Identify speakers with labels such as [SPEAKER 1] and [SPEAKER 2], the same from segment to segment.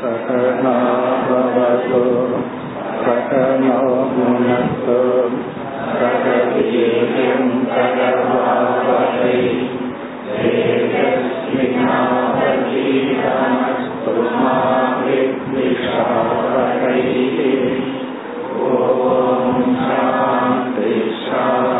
[SPEAKER 1] सकनाभवतु सकनो भुनक्तु सह वीर्यं करवावहै तेजस्विनावधीतमस्तु मा विद्विषावहैः ॐ शान्ति शान्ति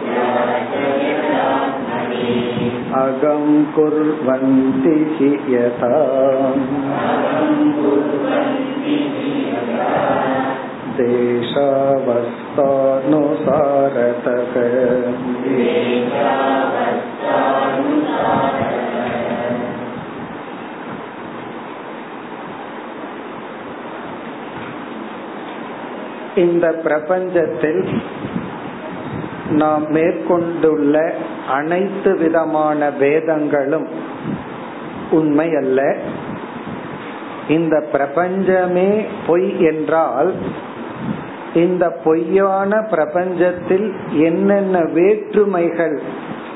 [SPEAKER 1] अगं कुर्वन्ति हि यथा देशावस्थानुसारतः இந்த பிரபஞ்சத்தில் நாம் மேற்கொண்டுள்ள அனைத்து விதமான வேதங்களும் உண்மை அல்ல. இந்த பிரபஞ்சமே பொய் என்றால் இந்த பொய்யான பிரபஞ்சத்தில் என்னென்ன வேற்றுமைகள்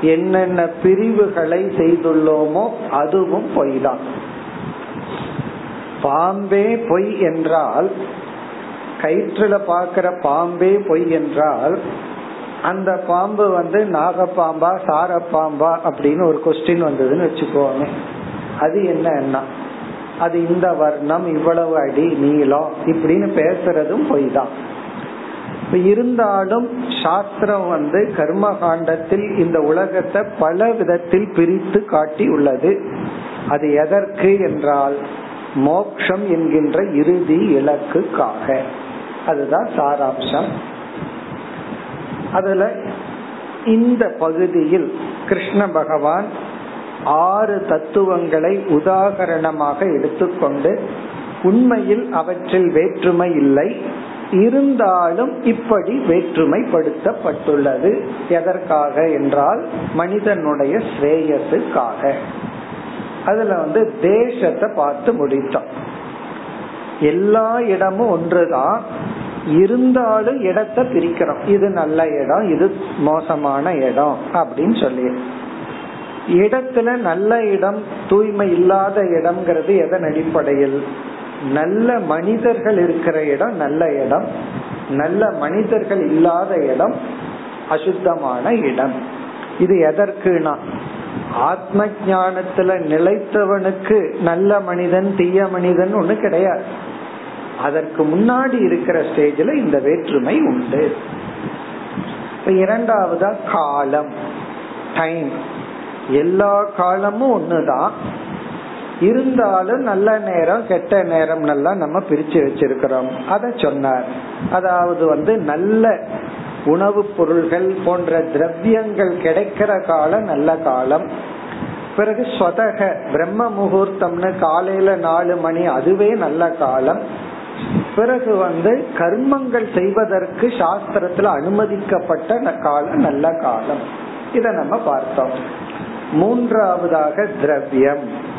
[SPEAKER 1] என்னென்ன பிரிவுகளை செய்துள்ளோமோ அதுவும் பொய்தான். பாம்பே பொய் என்றால் கயிற்றுல பாக்கிற பாம்பே பொய் என்றால் அந்த பாம்பு வந்து நாகப்பாம்பா சாரப்பாம்பா அப்படின்னு ஒரு கொஸ்டின் வந்ததுன்னு வச்சுக்கோங்க அது என்ன அது இந்த வர்ணம் இவ்வளவு அடி நீளம் இப்படின்னு பேசுறதும் பொய் தான் இருந்தாலும் சாஸ்திரம் வந்து கர்ம காண்டத்தில் இந்த உலகத்தை பல விதத்தில் பிரித்து காட்டி உள்ளது. அது எதற்கு என்றால் மோக்ஷம் என்கின்ற இறுதி இலக்குக்காக. அதுதான் சாராம்சம். அதுல இந்த பகுதியில் கிருஷ்ண பகவான் ஆறு தத்துவங்களை உதாகரணமாக எடுத்துக்கொண்டு உண்மையில் அவற்றில் வேற்றுமை இல்லை இருந்தாலும் இப்படி வேற்றுமைப்படுத்தப்பட்டுள்ளது. எதற்காக என்றால் மனிதனுடைய ஸ்ரேயஸுக்காக அதுல வந்து தேசத்தை பார்த்து முடித்தோம். எல்லா இடமும் ஒன்றுதான். இருந்தாலும் இடத்தை பிரிக்கிறோம். இது நல்ல இடம் இது மோசமான இடம் அப்படின்னு சொல்லி. இடத்துல நல்ல இடம் தூய்மை இல்லாத இடம்ங்கிறது எதன் அடிப்படையில்? நல்ல மனிதர்கள் இருக்கிற இடம் நல்ல இடம். நல்ல மனிதர்கள் இல்லாத இடம் அசுத்தமான இடம். இது எதற்குனா? ஆத்ம ஞானத்துல நிலைத்தவனுக்கு நல்ல மனிதன் தீய மனிதன் ஒண்ணு கிடையாது. அதற்கு முன்னாடி இருக்கிற ஸ்டேஜ்ல இந்த வேற்றுமை உண்டு. இரண்டாவதா காலம். டைம் எல்லா காலமும் ஒண்ணுதான். இருந்தாலும் நல்ல நேரம் கெட்ட நேரம் நல்லா நம்ம பிரிச்சு வச்சிருக்கிறோம். அத சொன்னார். அதாவது வந்து நல்ல உணவுப் பொருள்கள் போன்ற திரவியங்கள் கிடைக்கிற காலம் நல்ல காலம். பிறகு சொதக பிரம்ம முகூர்த்தம்னு காலையில நாலு மணி அதுவே நல்ல காலம். பிறகு வந்து கர்மங்கள் செய்வதற்கு சாஸ்திரத்துல அனுமதிக்கப்பட்ட காலம் நல்ல காலம். இத நம்ம பார்த்தோம். மூன்றாவதாக திரவியம்.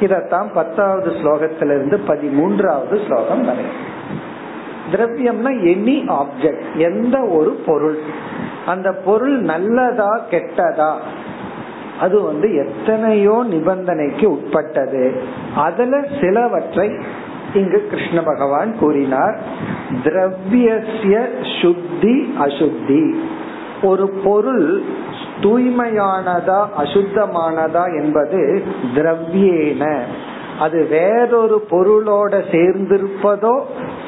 [SPEAKER 1] இதத்தான் பத்தாவது ஸ்லோகத்திலிருந்து பதிமூன்றாவது ஸ்லோகம் வரை. திரவியம்னா எனி ஆப்ஜெக்ட் எந்த ஒரு பொருள். அந்த பொருள் நல்லதா கெட்டதா? அது வந்து எத்தனையோ நிபந்தனைக்கு உட்பட்டது. அதுல சிலவற்றை இங்கு கிருஷ்ண பகவான் கூறினார் திரவியசிய சுத்தி அசுத்தி. ஒரு பொருள் தூய்மையானதா அசுத்தமானதா என்பது திரவியேன. அது வேறொரு பொருளோட சேர்ந்திருப்பதோ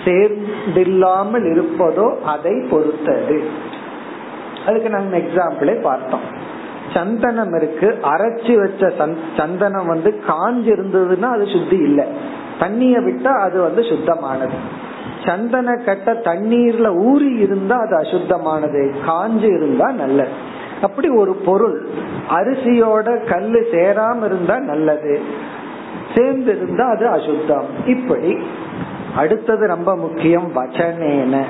[SPEAKER 1] சேர்ந்தில்லாமல் இருப்பதோ அதை பொறுத்தது. அதுக்கு நம்ம எக்ஸாம்பிளே பார்த்தோம். சந்தனம் இருக்கு அரைச்சி வச்ச சந்தனம் வந்து காஞ்சி இருந்ததுன்னா அது சுத்தி இல்லை. தண்ணிய விட்டா அது வந்து சுத்தமானது. சந்தன கட்ட தண்ணீர்ல ஊறி இருந்தா அது அசுத்தமானது. காஞ்சு இருந்தா நல்லது. அப்படி ஒரு பொருள் அரிசியோட கல்லு சேராம இருந்தா நல்லது. சேர்ந்து இருந்தா அது அசுத்தம். இப்படி அடுத்தது ரொம்ப முக்கியம் வச்சனேன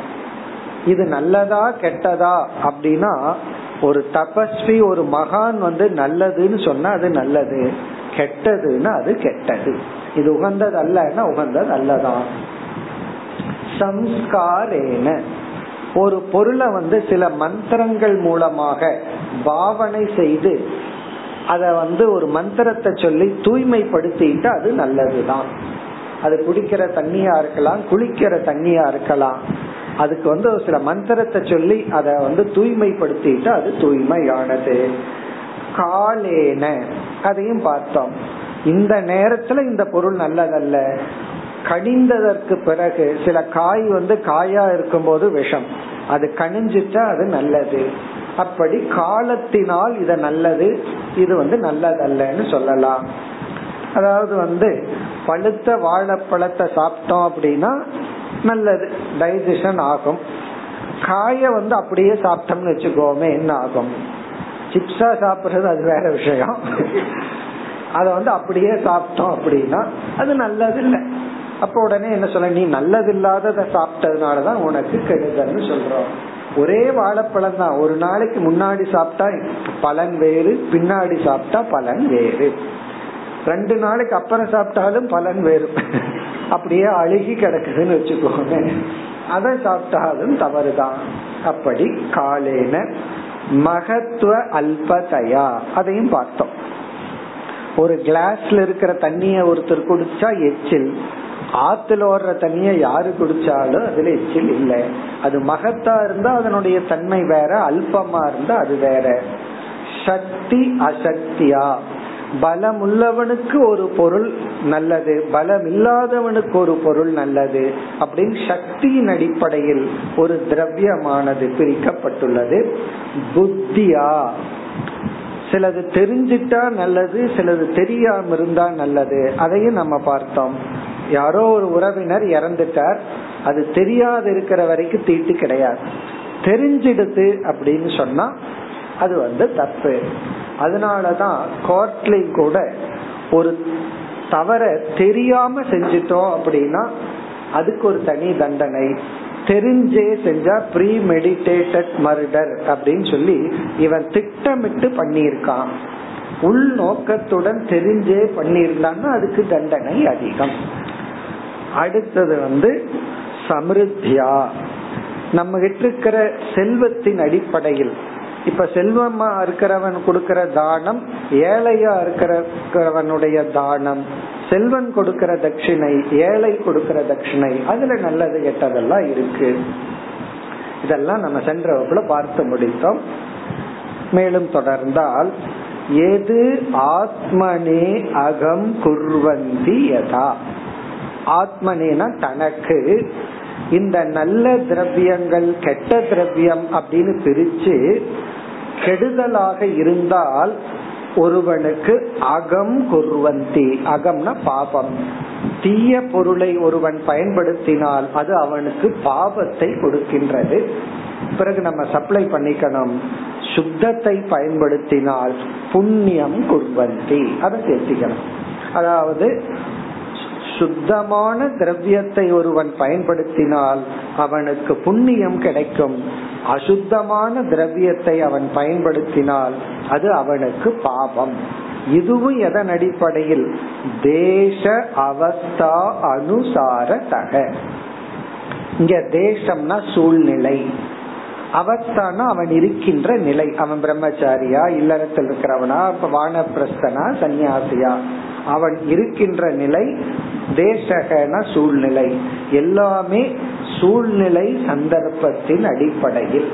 [SPEAKER 1] இது நல்லதா கெட்டதா அப்படின்னா ஒரு தபஸ்வி ஒரு மகான் வந்து நல்லதுன்னு சொன்னா அது நல்லது. கெட்டதுன்னா அது கெட்டது. இது உகந்தது அல்லன்னா உகந்தது அல்லதான் சம்ஸ்காரேன. ஒரு பொருளை வந்து சில மந்திரங்கள் மூலமாக பாவனை செய்து அத வந்து ஒரு மந்திரத்தை சொல்லி தூய்மைப்படுத்திட்டு அது நல்லதுதான். அது குடிக்கிற தண்ணியா இருக்கலாம் குளிக்கிற தண்ணியா இருக்கலாம். அதுக்கு வந்து ஒரு சில மந்திரத்தை சொல்லி அதை வந்து தூய்மைப்படுத்திட்டு அது தூய்மையானது. காலேன. அதையும் பார்த்தோம். இந்த நேரத்துல இந்த பொருள் நல்லதல்ல. கனிந்ததற்கு பிறகு சில காய் வந்து காயா இருக்கும்போது விஷம். அது கணிஞ்சிட்டா அது நல்லது. அப்படி காலத்தினால் இத நல்லது இது வந்து நல்லதல்லன்னு சொல்லலாம். அதாவது வந்து பழுத்த வாழைப்பழத்தை சாப்பிட்டோம் அப்படின்னா நல்லது டைஜஷன் ஆகும். காய வந்து அப்படியே சாப்பிட்டோம்னு வச்சுக்கோமே என்ன ஆகும்? சிப்ஸா சாப்பிடுறது அது வேற விஷயம். அதை வந்து அப்படியே சாப்பிட்டோம் அப்படின்னா அது நல்லது இல்லை அப்ப உடனே என்ன சொல்ல நீ நல்லது இல்லாதத சாப்பிட்டதுனாலதான் உனக்கு கெடுதல்னு சொல்றோம். ஒரே வாழைப்பழம் தான். ஒரு நாளைக்கு முன்னாடி சாப்பிட்டா பலன் வேறு பின்னாடி சாப்பிட்டா பலன் வேறு. ரெண்டு நாளைக்கு அப்புறம் சாப்பிட்டாலும் பலன் வேறு. அப்படியே அழுகி கிடக்குதுன்னு வச்சுக்கோங்க. அதை சாப்பிட்டாலும் தவறுதான். அப்படி காலேன மகத்துவ அல்பதையா. அதையும் பார்த்தோம். ஒரு கிளாஸ்ல இருக்கிற தண்ணிய ஒருத்தர் குடிச்சா எச்சில். ஆத்துல ஓடுற தண்ணிய யாரு குடிச்சாலும் அதுல எச்சில் இல்லை. அது மகத்தா இருந்தா அதனுடைய தன்மை வேற அல்பமா இருந்தா அது வேற. சக்தி அசக்தியா. பலம் உள்ளவனுக்கு ஒரு பொருள் நல்லது பலம் இல்லாதவனுக்கு ஒரு பொருள் நல்லது அப்படின்னு சக்தியின் அடிப்படையில் ஒரு திரவியமானது பிரிக்கப்பட்டுள்ளது. புத்தியா. சிலது தெரிஞ்சிட்டா நல்லது சிலது தெரியாம இருந்தா நல்லது. அதையும் நம்ம பார்த்தோம். யாரோ ஒரு உறவினர் இறந்துட்டார். அது தெரியாது இருக்கிற வரைக்கும் தீட்டு கிடையாது. தெரிஞ்சிடுது அப்படின்னு சொன்னா அது வந்து தப்பு. அதனாலதான் கோர்ட்லயும் கூட ஒரு தவற தெரியாம செஞ்சிட்டோம் அப்படின்னா அதுக்கு ஒரு தனி தண்டனை. தெரிஞ்சே செஞ்சா ப்ரீ மெடிடேட்டட் மர்டர் அப்படின்னு சொல்லி இவன் திட்டமிட்டு பண்ணியிருக்கான். உள் நோக்கத்துடன் தெரிஞ்சே பண்ணியிருந்தான்னா அதுக்கு தண்டனை அதிகம். அடுத்தது வந்து சமிருத்தியா. நம்ம கிட்ட இருக்கிற செல்வத்தின் அடிப்படையில் இப்ப செல்வமா இருக்கிறவன் கொடுக்கிற தானம் ஏழையா இருக்கிறவனுடைய தானம் செல்வன் கொடுக்கிற தட்சிணை ஏழை கொடுக்கிற தட்சிணை அதுல நல்லது கெட்டதெல்லாம் இருக்கு. இதெல்லாம் நம்ம சென்ற வகுப்புல பார்த்து முடித்தோம். மேலும் தொடர்ந்தால் எது ஆத்மனே அகம் குர்வந்தி யதா? ஆத்மனேனா தனக்கு. இந்த நல்ல திரவியங்கள் கெட்ட திரவியம் அப்படின்னு பிரிச்சு கெடுதலாக இருந்தால் ஒருவனுக்கு அகம் குர்வந்தி. அகம்னா பாபம். தீய பொருளை ஒருவன் பயன்படுத்தினால் அது அவனுக்கு பாபத்தை கொடுக்கின்றது. பிறகு நம்ம சப்ளை பண்ணிக்கணும். சுத்தத்தை பயன்படுத்தினால் புண்ணியம் குர்வந்தி. அதை சேர்த்திக்கணும். அதாவது சுத்தமான திரவியத்தை ஒருவன் பயன்படுத்தினால் அவனுக்கு புண்ணியம் கிடைக்கும். அசுத்தமான திரவியத்தை அவன் பயன்படுத்தினால் அது அவனுக்கு பாபம். இதுவும் எதன் அடிப்படையில்? தேச அவஸ்தா அனுசார தக இங்க தேசம்னா சூழ்நிலை. அவஸ்தானா அவன் இருக்கின்ற நிலை. அவன் பிரம்மச்சாரியா இல்லறத்தில் இருக்கிறவனா வானப்பிரஸ்தனா சன்னியாசியா அவன் இருக்கின்ற நிலை தேசகன சூழ்நிலை. எல்லாமே சூழ்நிலை சந்தர்ப்பத்தின் அடிப்படையில்.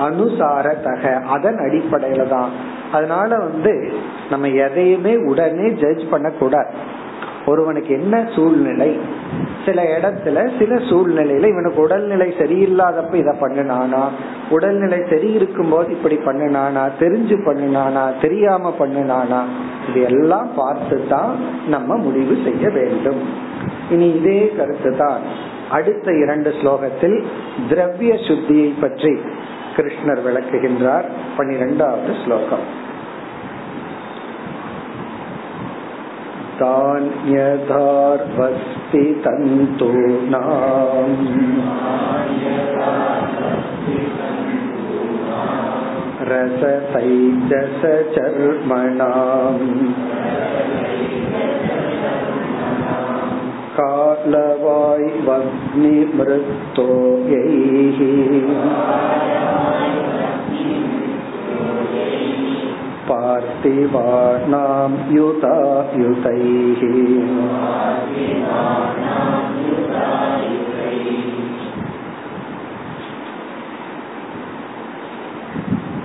[SPEAKER 1] அனுசாரதக அதன் அடிப்படையில தான் அதனால வந்து நம்ம எதையுமே உடனே ஜட்ஜ் பண்ணக்கூடாது. ஒருவனுக்கு என்ன சூழ்நிலை? சில இடத்துல சில சூழ்நிலையில இவனுக்கு உடல்நிலை சரியில்லாதப்ப இத பண்ணினானா? உடல்நிலை சரி இருக்கும் போது இப்படி பண்ணினானா? தெரிஞ்சு பண்ணினானா? தெரியாம பண்ணினானா? இது எல்லாம் பார்த்து தான் நம்ம முடிவு செய்ய வேண்டும். இனி இதே கருத்து தான் அடுத்த இரண்டு ஸ்லோகத்தில் திரவிய சுத்தியை பற்றி கிருஷ்ணர் விளக்குகின்றார். பன்னிரெண்டாவது ஸ்லோகம். तान्यथार्वस्ति तन्तूनाम् रसतैजसचर्मणाम् कालवाय्वग्निमृत्तो यैः पार्थिवानां युतायुतैः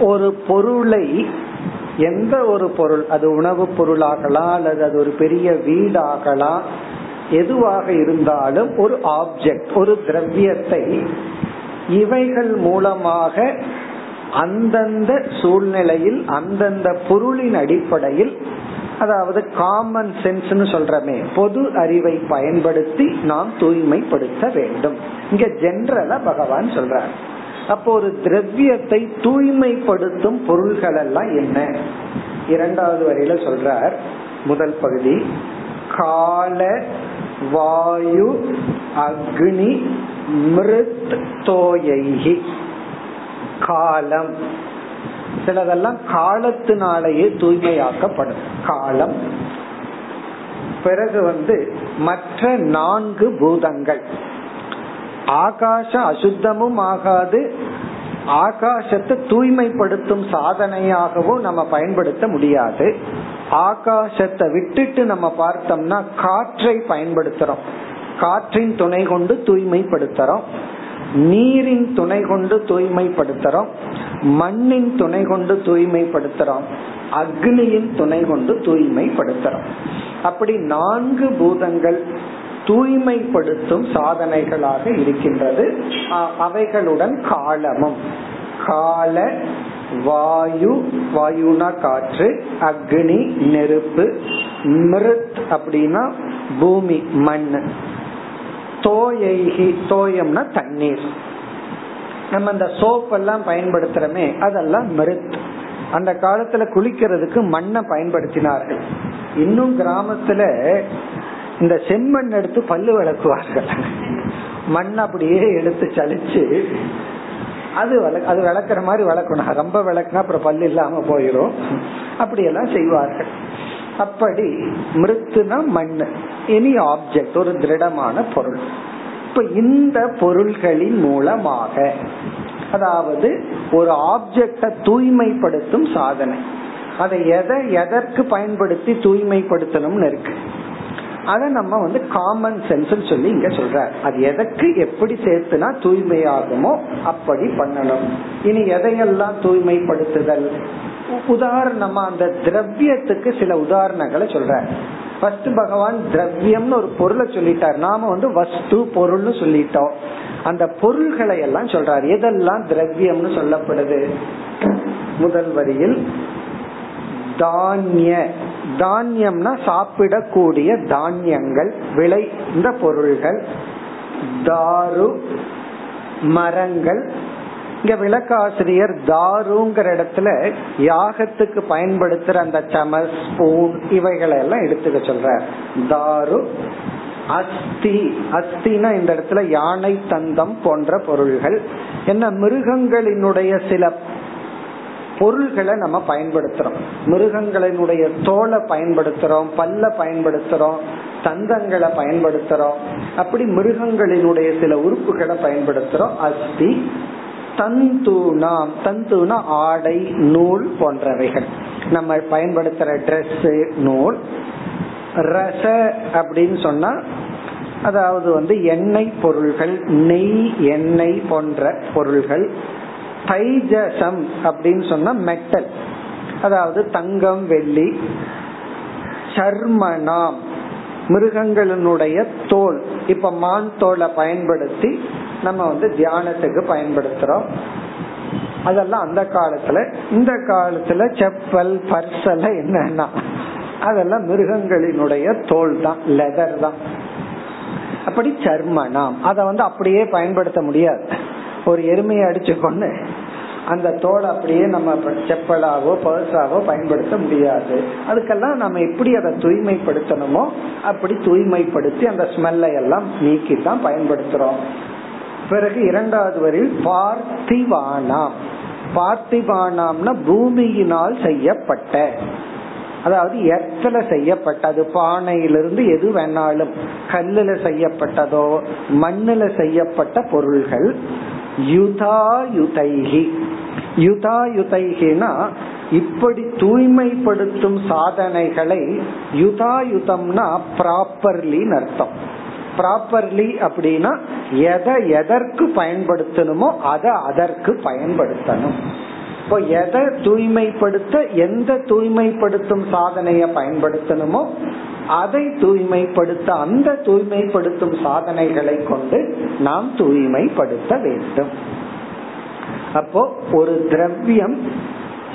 [SPEAKER 1] ஒரு பொருளை எந்த ஒரு பொருள் அது உணவு பொருளாகலாம் அல்லது அது ஒரு பெரிய வீடாகலாம் எதுவாக இருந்தாலும் ஒரு ஆப்ஜெக்ட் ஒரு திரவியத்தை இவைகள் மூலமாக அந்தந்த சூழ்நிலையில் அந்தந்த பொருளின் அடிப்படையில் அதாவது காமன் சென்ஸ்னு சொல்றமே பொது அறிவை பயன்படுத்தி நாம் தூய்மைப்படுத்த வேண்டும். இங்க ஜென்ரலா பகவான் சொல்றார். அப்போ ஒரு திரவியத்தை தூய்மைப்படுத்தும் பொருள்கள் எல்லாம் என்ன? இரண்டாவது வரையில சொல்றார் முதல் பகுதி கால வாயு அக்னி மிருத் தோயைகி. காலம். சிலதெல்லாம் காலத்தினாலேயே தூய்மையாக்கப்படும். காலம். பிறகு வந்து மற்ற நான்கு பூதங்கள். ஆகாச அசுத்தமும் ஆகாது. ஆகாசத்தை தூய்மைப்படுத்தும் சாதனையாகவும் நம்ம பயன்படுத்த முடியாது. ஆகாசத்தை விட்டுட்டு நம்ம பார்த்தோம்னா காற்றை பயன்படுத்துறோம். காற்றின் துணை கொண்டு தூய்மைப்படுத்துறோம். நீரின் துணை கொண்டு தூய்மைப்படுத்துறோம் மண்ணின் துணை கொண்டு தூய்மைப்படுத்துறோம் அக்னியின் துணை கொண்டு தூய்மைப்படுத்துறோம். அப்படி நான்கு பூதங்கள் தூய்மைப்படுத்தும் சாதனைகளாக இருக்கின்றது. அவைகளுடன் காலமும். கால வாயு வாயுனா காற்று அக்னி நெருப்பு மிருத் அப்படின்னா பூமி மண். தோயைகி தோயம்னா தண்ணீர். நம்ம இந்த சோப் எல்லாம் பயன்படுத்துறோமே அதெல்லாம் மிருத் அந்த காலத்துல குளிக்கிறதுக்கு மண்ணை பயன்படுத்தினார்கள். இன்னும் கிராமத்துல இந்த செம்மண் எடுத்து பல்லு விளக்குவார்கள். மண் அப்படியே எடுத்து சலிச்சு அது அது விளக்குற மாதிரி விளக்கணும். ரொம்ப விளக்குனா அப்புறம் பல்லு இல்லாம போயிடும் அப்படியெல்லாம் செய்வார்கள். அப்படி மிருத்துனா மண் எனி ஆப்ஜெக்ட் ஒரு திருடமான பொருள். இப்ப இந்த பொருள்களின் மூலமாக அதாவது ஒரு ஆப்ஜெக்ட தூய்மைப்படுத்தும் சாதனை. அதை எதை எதற்கு பயன்படுத்தி தூய்மைப்படுத்தணும்னு இருக்கு. அதை நம்ம வந்து காமன் சென்ஸ் சொல்லி இங்க சொல்ற அது எதற்கு எப்படி சேர்த்துனா தூய்மையாகுமோ அப்படி பண்ணணும். இனி எதையெல்லாம் தூய்மைப்படுத்துதல்? உதாரணமா அந்த திரவியத்துக்கு சில உதாரணங்களை சொல்ற ஃபர்ஸ்ட் பகவான் திரவியம்னு ஒரு பொருளை சொல்லிட்டார். நாம வந்து வஸ்து பொருள்னு சொல்லிட்டோம். அந்த பொருள்களை எல்லாம் சொல்றாரு. எதெல்லாம் திரவியம்னு சொல்லப்படுது? முதல் வரியில் தானிய. தானியம்னா சாப்பிடக்கூடிய தானியங்கள் விளைந்த பொருள்கள் தாரு மரங்கள் இங்க விளக்காசிரியர் தாருங்கிற இடத்துல யாகத்துக்கு பயன்படுத்துற அந்த சமஸ் ஸ்பூன் இவைகளை எல்லாம் எடுத்துக்க சொல்ற தாரு அஸ்தி. அஸ்தினா இந்த இடத்துல யானை தந்தம் போன்ற பொருள்கள். என்ன மிருகங்களினுடைய சில பொருள்களை நம்ம பயன்படுத்துறோம். மிருகங்களினுடைய தோலை பயன்படுத்துறோம் பல்ல பயன்படுத்துறோம் தந்தங்களை பயன்படுத்துறோம். அப்படி மிருகங்களினுடைய சில உறுப்புகளை பயன்படுத்துறோம். அஸ்தி தந்துனாம் தந்துனா ஆடை நூல் போன்றவைகள். நம்ம பயன்படுத்துற ட்ரெஸ் நூல். ரச அப்படின்னு சொன்னா அதாவது வந்து எண்ணெய் பொருள்கள் நெய் எண்ணெய் போன்ற பொருள்கள். தைஜசம் அப்படின்னு சொன்னா மெட்டல். அதாவது தங்கம் வெள்ளி. சர்மனாம் மிருகங்களினுடைய தோல். இப்ப மான் தோலை பயன்படுத்தி நம்ம வந்து தியானத்துக்கு பயன்படுத்துறோம். அதெல்லாம் அந்த காலத்துல இந்த காலத்துல செப்பல் பர்ஸ் எல்லாம் என்னன்னா அதெல்லாம் மிருகங்களினுடைய தோல் தான் லெதர் தான். அப்படி சர்மனாம். அதை வந்து அப்படியே பயன்படுத்த முடியாது. ஒரு எருமையை அடிச்சுக்கொண்டு அந்த தோலை அப்படியே நம்ம செப்பலாகவோ பர்ஸாகவோ பயன்படுத்த முடியாது. அதுக்கெல்லாம் நம்ம எப்படி அதை தூய்மைப்படுத்தணுமோ அப்படி தூய்மைப்படுத்தி அந்த ஸ்மெல்லை எல்லாம் நீக்கி தான் பயன்படுத்துறோம். பிறகு இரண்டாவது வரில் பார்த்திவானாம். பார்த்திபானாம்னா பூமியினால் செய்யப்பட்ட. அதாவது எர்த்தல செய்யப்பட்டது பானையிலிருந்து எது வேணாலும். கல்லுல செய்யப்பட்டதோ மண்ணுல செய்யப்பட்ட பொருள்கள். யுதாயுதைகி. யுதாயுதைகினா இப்படி தூய்மைப்படுத்தும் சாதனைகளை யுதாயுதம்னா ப்ராப்பர்லின்னு அர்த்தம். ப்ராப்பர்லி அப்படின்னா எதை எதற்கு பயன்படுத்தணுமோ அதை அதற்கு பயன்படுத்தணும். இப்போ எதை தூய்மைப்படுத்த எந்த தூய்மைப்படுத்தும் சாதனைய பயன்படுத்தணுமோ அதை தூய்மைப்படுத்த அந்த தூய்மைப்படுத்தும் சாதனைகளை கொண்டு நாம் தூய்மைப்படுத்த வேண்டும். அப்போ ஒரு திரவியம்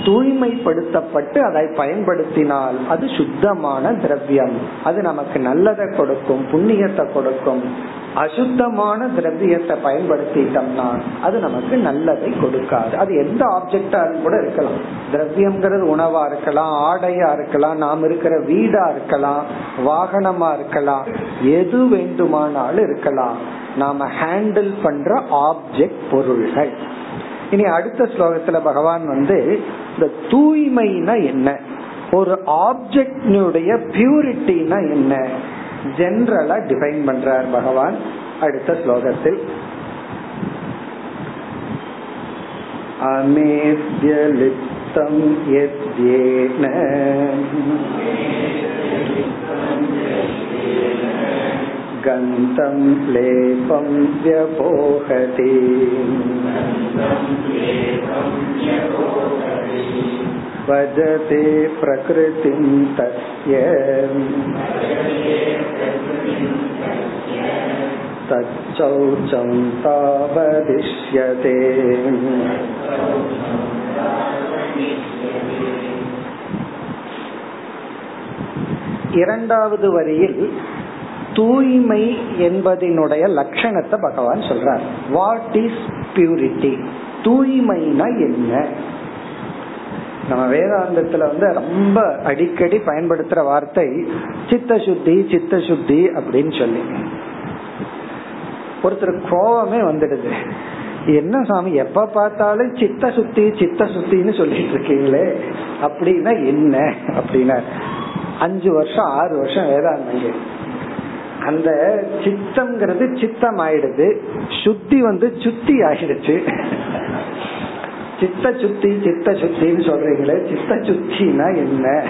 [SPEAKER 1] தூய்மைப்படுத்தப்பட்டு அதை பயன்படுத்தினால் அது சுத்தமான திரவியம். அது நமக்கு நல்லதை கொடுக்கும் புண்ணியத்தை கொடுக்கும். அசுத்தமான திரவியத்தை பயன்படுத்திட்டோம்னா அது நமக்கு நல்லதை கொடுக்காது. அது எந்த ஆப்ஜெக்டா கூட இருக்கலாம். திரவியம்ங்கிறது உணவா இருக்கலாம் ஆடையா இருக்கலாம் நாம் இருக்கிற வீடா இருக்கலாம் வாகனமா இருக்கலாம் எது வேண்டுமானாலும் இருக்கலாம். நாம ஹேண்டில் பண்ற ஆப்ஜெக்ட் பொருள்கள். இனி அடுத்த ஸ்லோகத்துல பகவான் வந்து இந்த தூய்மைனா என்ன? ஒரு ஆப்ஜெக்டினுடைய பியூரிட்டினா என்ன? ஜென்ரலா டிஃபைன் பண்றார் பகவான் அடுத்த ஸ்லோகத்தில். அமேத்யலிப்தம் யத்யேன गन्तं लेपं व्यपोहति भजते प्रकृतिं तस्य तच्चौचं तावदिष्यते இரண்டாவது வரியில் தூய்மை என்பதனுடைய லட்சணத்தை பகவான் சொல்றார். வாட் இஸ் பியூரிட்டி தூய்மைனா என்ன? நம்ம வேதாந்தத்துல வந்து ரொம்ப அடிக்கடி பயன்படுத்துற வார்த்தை சித்த சுத்தி சித்த சுத்தி அப்படின்னு சொல்லி. ஒருத்தர் கோபமே வந்துடுது. என்ன சாமி எப்ப பார்த்தாலும் சித்த சுத்தி சித்த சுத்தின்னு சொல்லிட்டு இருக்கீங்களே அப்படின்னா என்ன? அப்படின்னா அஞ்சு வருஷம் ஆறு வருஷம் வேதாந்தம் அந்த சித்தம்ங்கிறது சித்தம் ஆயிடுது சுத்தி வந்து சுத்தி ஆயிடுச்சு. சித்த சுத்தி சித்த சுத்தின்னு சொல்றீங்களே சித்த சுத்தினா என்ன?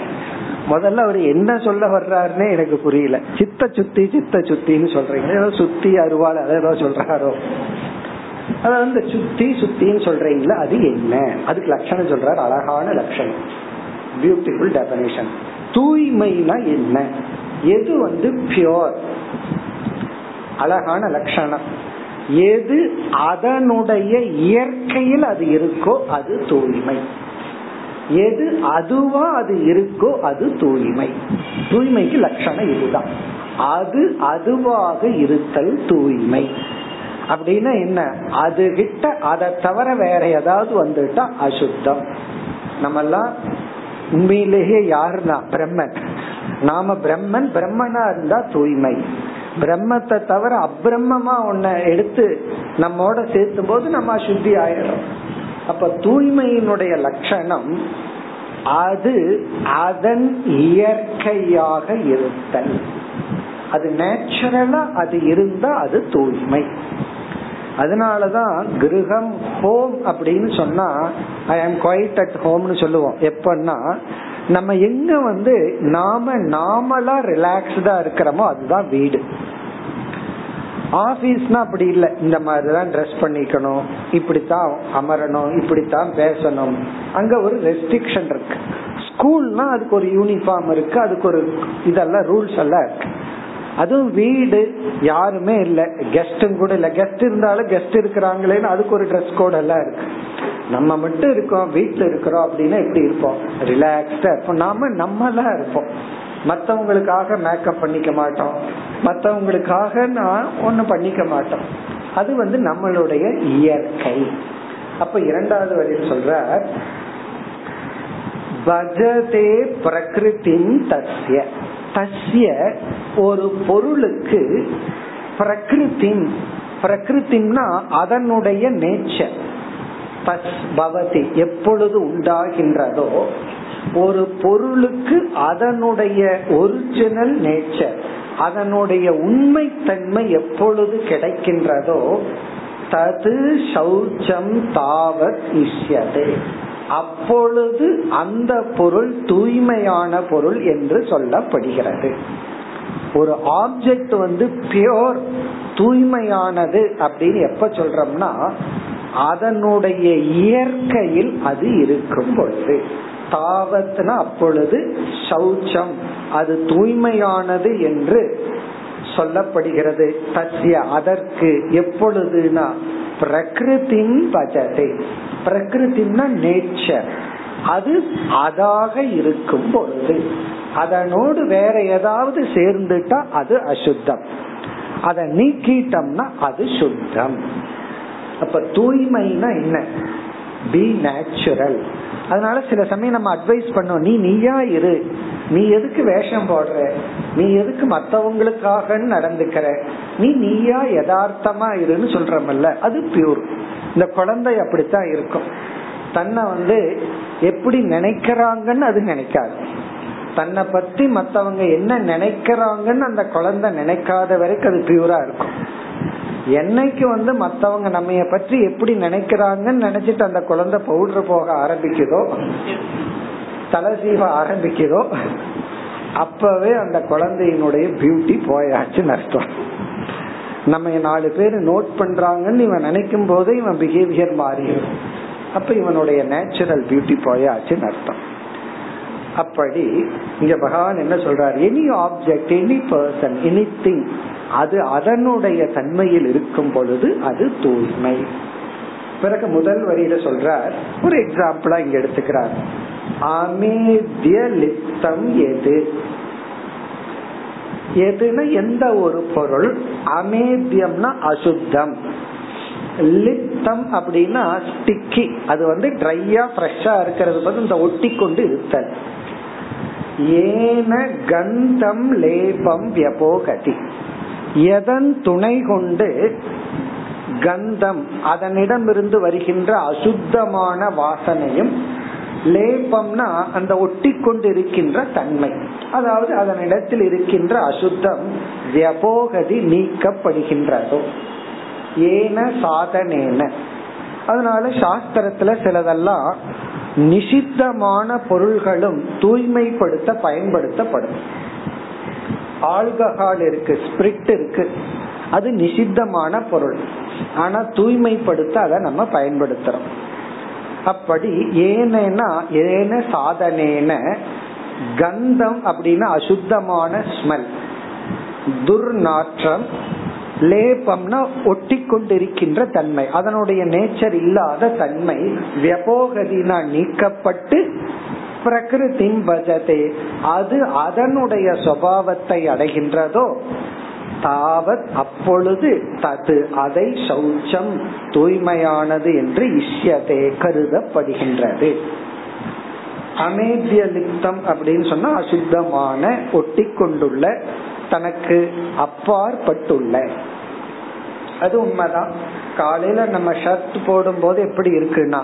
[SPEAKER 1] முதல்ல அவர் என்ன சொல்ல வர்றாருன்னே எனக்கு புரியல. சித்த சுத்தி சித்த சுத்தின்னு சொல்றீங்களே ஏதோ சுத்தி அருவாள் அதை ஏதோ சொல்றாரோ? அதாவது இந்த சுத்தி சுத்தின்னு சொல்றீங்களா அது என்ன? அதுக்கு லட்சணம் சொல்றாரு அழகான லட்சணம். பியூட்டிஃபுல் டெபனேஷன் தூய்மைனா என்ன? எது வந்து பியோர் அழகான லட்சணம் எது அதனுடைய இயற்கையில் அது இருக்கோ அது தூய்மை. எது அதுவா அது இருக்கோ அது தூய்மை. தூய்மைக்கு லட்சணம் இதுதான். அது அதுவாக இருத்தல் தூய்மை. அப்படின்னா என்ன? அது கிட்ட அதை தவிர வேற ஏதாவது வந்துட்டா அசுத்தம். நம்ம எல்லாம் உண்மையிலேயே யாருன்னா பிரம்மன். நாம பிரம்மன் பிரம்மனா இருந்தா தூய்மை. பிரம்மத்தை தவிர அப்பிரம்மமா ஒன்ன எடுத்து நம்மோட சேர்த்தும் போது நம்ம அசுத்தி ஆயிடும். அப்ப தூய்மையினுடைய லட்சணம் அது அதன் இயற்கையாக இருத்தல். அது நேச்சுரலா அது இருந்தா அது தூய்மை. அதனாலதான் கிரகம் ஹோம் அப்படின்னு சொன்னா ஐ ஆம் குவைட் அட் ஹோம்னு சொல்லுவோம். எப்பன்னா நம்ம எங்க வந்து நாம நாமளா ரிலாக்ஸ்டா இருக்கிறோமோ அதுதான் வீடு. ஆபீஸ்னா அப்படி இல்லை. இந்த மாதிரிதான் ட்ரெஸ் பண்ணிக்கணும். இப்படித்தான் அமரணும். இப்படித்தான் பேசணும். அங்க ஒரு ரெஸ்ட்ரிக்ஷன் இருக்கு. ஸ்கூல்னா அதுக்கு ஒரு யூனிஃபார்ம் இருக்கு. அதுக்கு ஒரு இதெல்லாம் ரூல்ஸ் எல்லாம் இருக்கு. அதுவும் வீடு யாருமே இல்ல. கெஸ்டும் கூட இல்ல. கெஸ்ட் இருந்தாலும் கெஸ்ட் இருக்கிறாங்களேன்னு அதுக்கு ஒரு ட்ரெஸ் கோட் எல்லாம் இருக்கு. நம்ம மட்டும் இருக்கோம் வீட்டுல இருக்கிறோம் அப்படின்னா எப்படி இருப்போம்? ரிலாக்ஸ்டா இருப்போம். நாம நம்மளா இருப்போம். மத்தவங்களுக்காக மேக்கப் பண்ணிக்க மாட்டோம். மத்தவங்களுக்காக நான் ஒன்னும் பண்ணிக்க மாட்டோம். அது வந்து நம்மளுடைய இயற்கை. அப்ப இரண்டாவது வரையில் சொல்ற பஜதே பிரகிருதின் தஸ்ய தஸ்ய ஒரு பொருளுக்கு பிரகிருத்தின் பிரகிருத்தின்னா அதனுடைய நேச்சர் தஸ் பவதி எப்பொழுது உண்டாகின்றதோ ஒரு பொருளுக்கு அதனுடைய ஒரிஜினல் நேச்சர் அதனுடைய உண்மைத்தன்மை எப்பொழுது கிடைக்கின்றதோ தது சௌச்சம் தாவத் இஷ்யதே. அப்பொழுது அந்த பொருள் தூய்மையான பொருள் என்று சொல்லப்படுகிறது. ஒரு ஆப்ஜெக்ட் வந்து பியோர் தூய்மையானது அப்படின்னு எப்ப சொல்றோம்னா அதனுடைய இயற்கையில் அது இருக்கும் பொழுது. தாவத்னா அப்பொழுது சௌச்சம் அது தூய்மையானது என்று சொல்லப்படுகிறது. தஸ்ய அதற்கு எப்பொழுதுனா பிரகிருத்தின் பஜதை. பிரகிருத்தின்னா நேச்சர். அது அதாக இருக்கும் பொழுது. அதனோடு வேற ஏதாவது சேர்ந்துட்டா அது அசுத்தம். அதை நீக்கிட்டோம்னா அது சுத்தம். அப்ப தூய்மைனா என்ன? பி நேச்சுரல் அதனால சில சமயம் நம்ம அட்வைஸ் பண்ணோம் நீ நீயா இரு. நீ எதுக்கு வேஷம் போடுற? நீ எதுக்கு மத்தவங்களுக்காக நடந்துக்கிற? நீ நீயா யதார்த்தமா இருன்னு சொல்றமல்ல. அது பியூர் இந்த குழந்தை அப்படித்தான் இருக்கும். தன்னை வந்து எப்படி நினைக்கிறாங்கன்னு அது நினைக்காது. தன்னை பத்தி மத்தவங்க என்ன நினைக்கிறாங்கன்னு அந்த குழந்தை நினைக்காத வரைக்கும் அது பியூரா இருக்கும். என்னைக்கு வந்து மத்தவங்க நம்ம பற்றி எப்படி நினைக்கிறாங்கன்னு நினைச்சிட்டு அந்த குழந்தை பவுடர் போக ஆரம்பிக்குதோ தலை சீவ ஆரம்பிக்குதோ அப்பவே அந்த குழந்தையினுடைய பியூட்டி போயாச்சுன்னு அர்த்தம் நம்ம நாலு பேர் நோட் பண்றாங்கன்னு இவன் நினைக்கும் போதே இவன் பிஹேவியர் மாறிடும். அப்ப இவனுடைய நேச்சுரல் பியூட்டி போயாச்சுன்னு அர்த்தம் அப்படி இங்க பகவான் என்ன சொல்றாரு? Any object any person any thing அது அதனுடைய தன்மையில் இருக்கும் பொழுது அது தூய்மை. பிறகு முதல் வரியில சொல்றார் ஒரு எக்ஸாம்பிளா இங்க எடுத்துக்கிறார். அமேத்திய லிப்தம் எது? எதுனா எந்த ஒரு பொருள்? அமேத்தியம்னா அசுத்தம். லிப்தம் அப்படின்னா ஸ்டிக்கி அது வந்து ட்ரையா ஃப்ரெஷ்ஷா இருக்கிறது வந்து இந்த ஒட்டி கொண்டு இருத்தல். ஏன கந்தம் லேபம் வியபோகதி. எதன் துணை கொண்டு கந்தம் அதனிடமிருந்து வருகின்ற அசுத்தமான வாசனையும் லேபம்னா அந்த ஒட்டி கொண்டு இருக்கின்ற தன்மை. அதாவது அதனிடத்தில் இருக்கின்ற அசுத்தம் வியபோகதி நீக்கப்படுகின்றதோ. ஏன சாதனேன. அதனால சாஸ்திரத்துல சிலதெல்லாம் நிஷித்தமான பொருள்களும் தூய்மைப்படுத்த பயன்படுத்தப்படும். ஆல்கஹால் இருக்கு ஸ்பிரிட் இருக்கு. அது நிஷித்தமான பொருள். ஆனா தூய்மைப்படுத்த அதை நம்ம பயன்படுத்துறோம். அப்படி ஏனேனா ஏன சாதனேன கந்தம் அப்படின்னா அசுத்தமான ஸ்மெல் துர்நாற்றம் லேபம்னா ஒட்டி கொண்டிருக்கின்ற தன்மை. அதனுடைய நேச்சர் இல்லாத தன்மை வியபோகதினா நீக்கப்பட்டு பிரகிருதி பஜதே அது அதனுடைய சுவாவத்தை அடைகின்றதோ தாவத் அப்பொழுது தது அதை சௌச்சம் தூய்மையானது என்று இஷ்யதே கருதப்படுகின்றது. அமேத்திய லிப்தம் அப்படின்னு சொன்னா அசுத்தமான ஒட்டி கொண்டுள்ள தனக்கு அப்பாற்பட்டுள்ள. அது உண்மைதான். காலையில நம்ம ஷர்ட் போடும் போது எப்படி இருக்குன்னா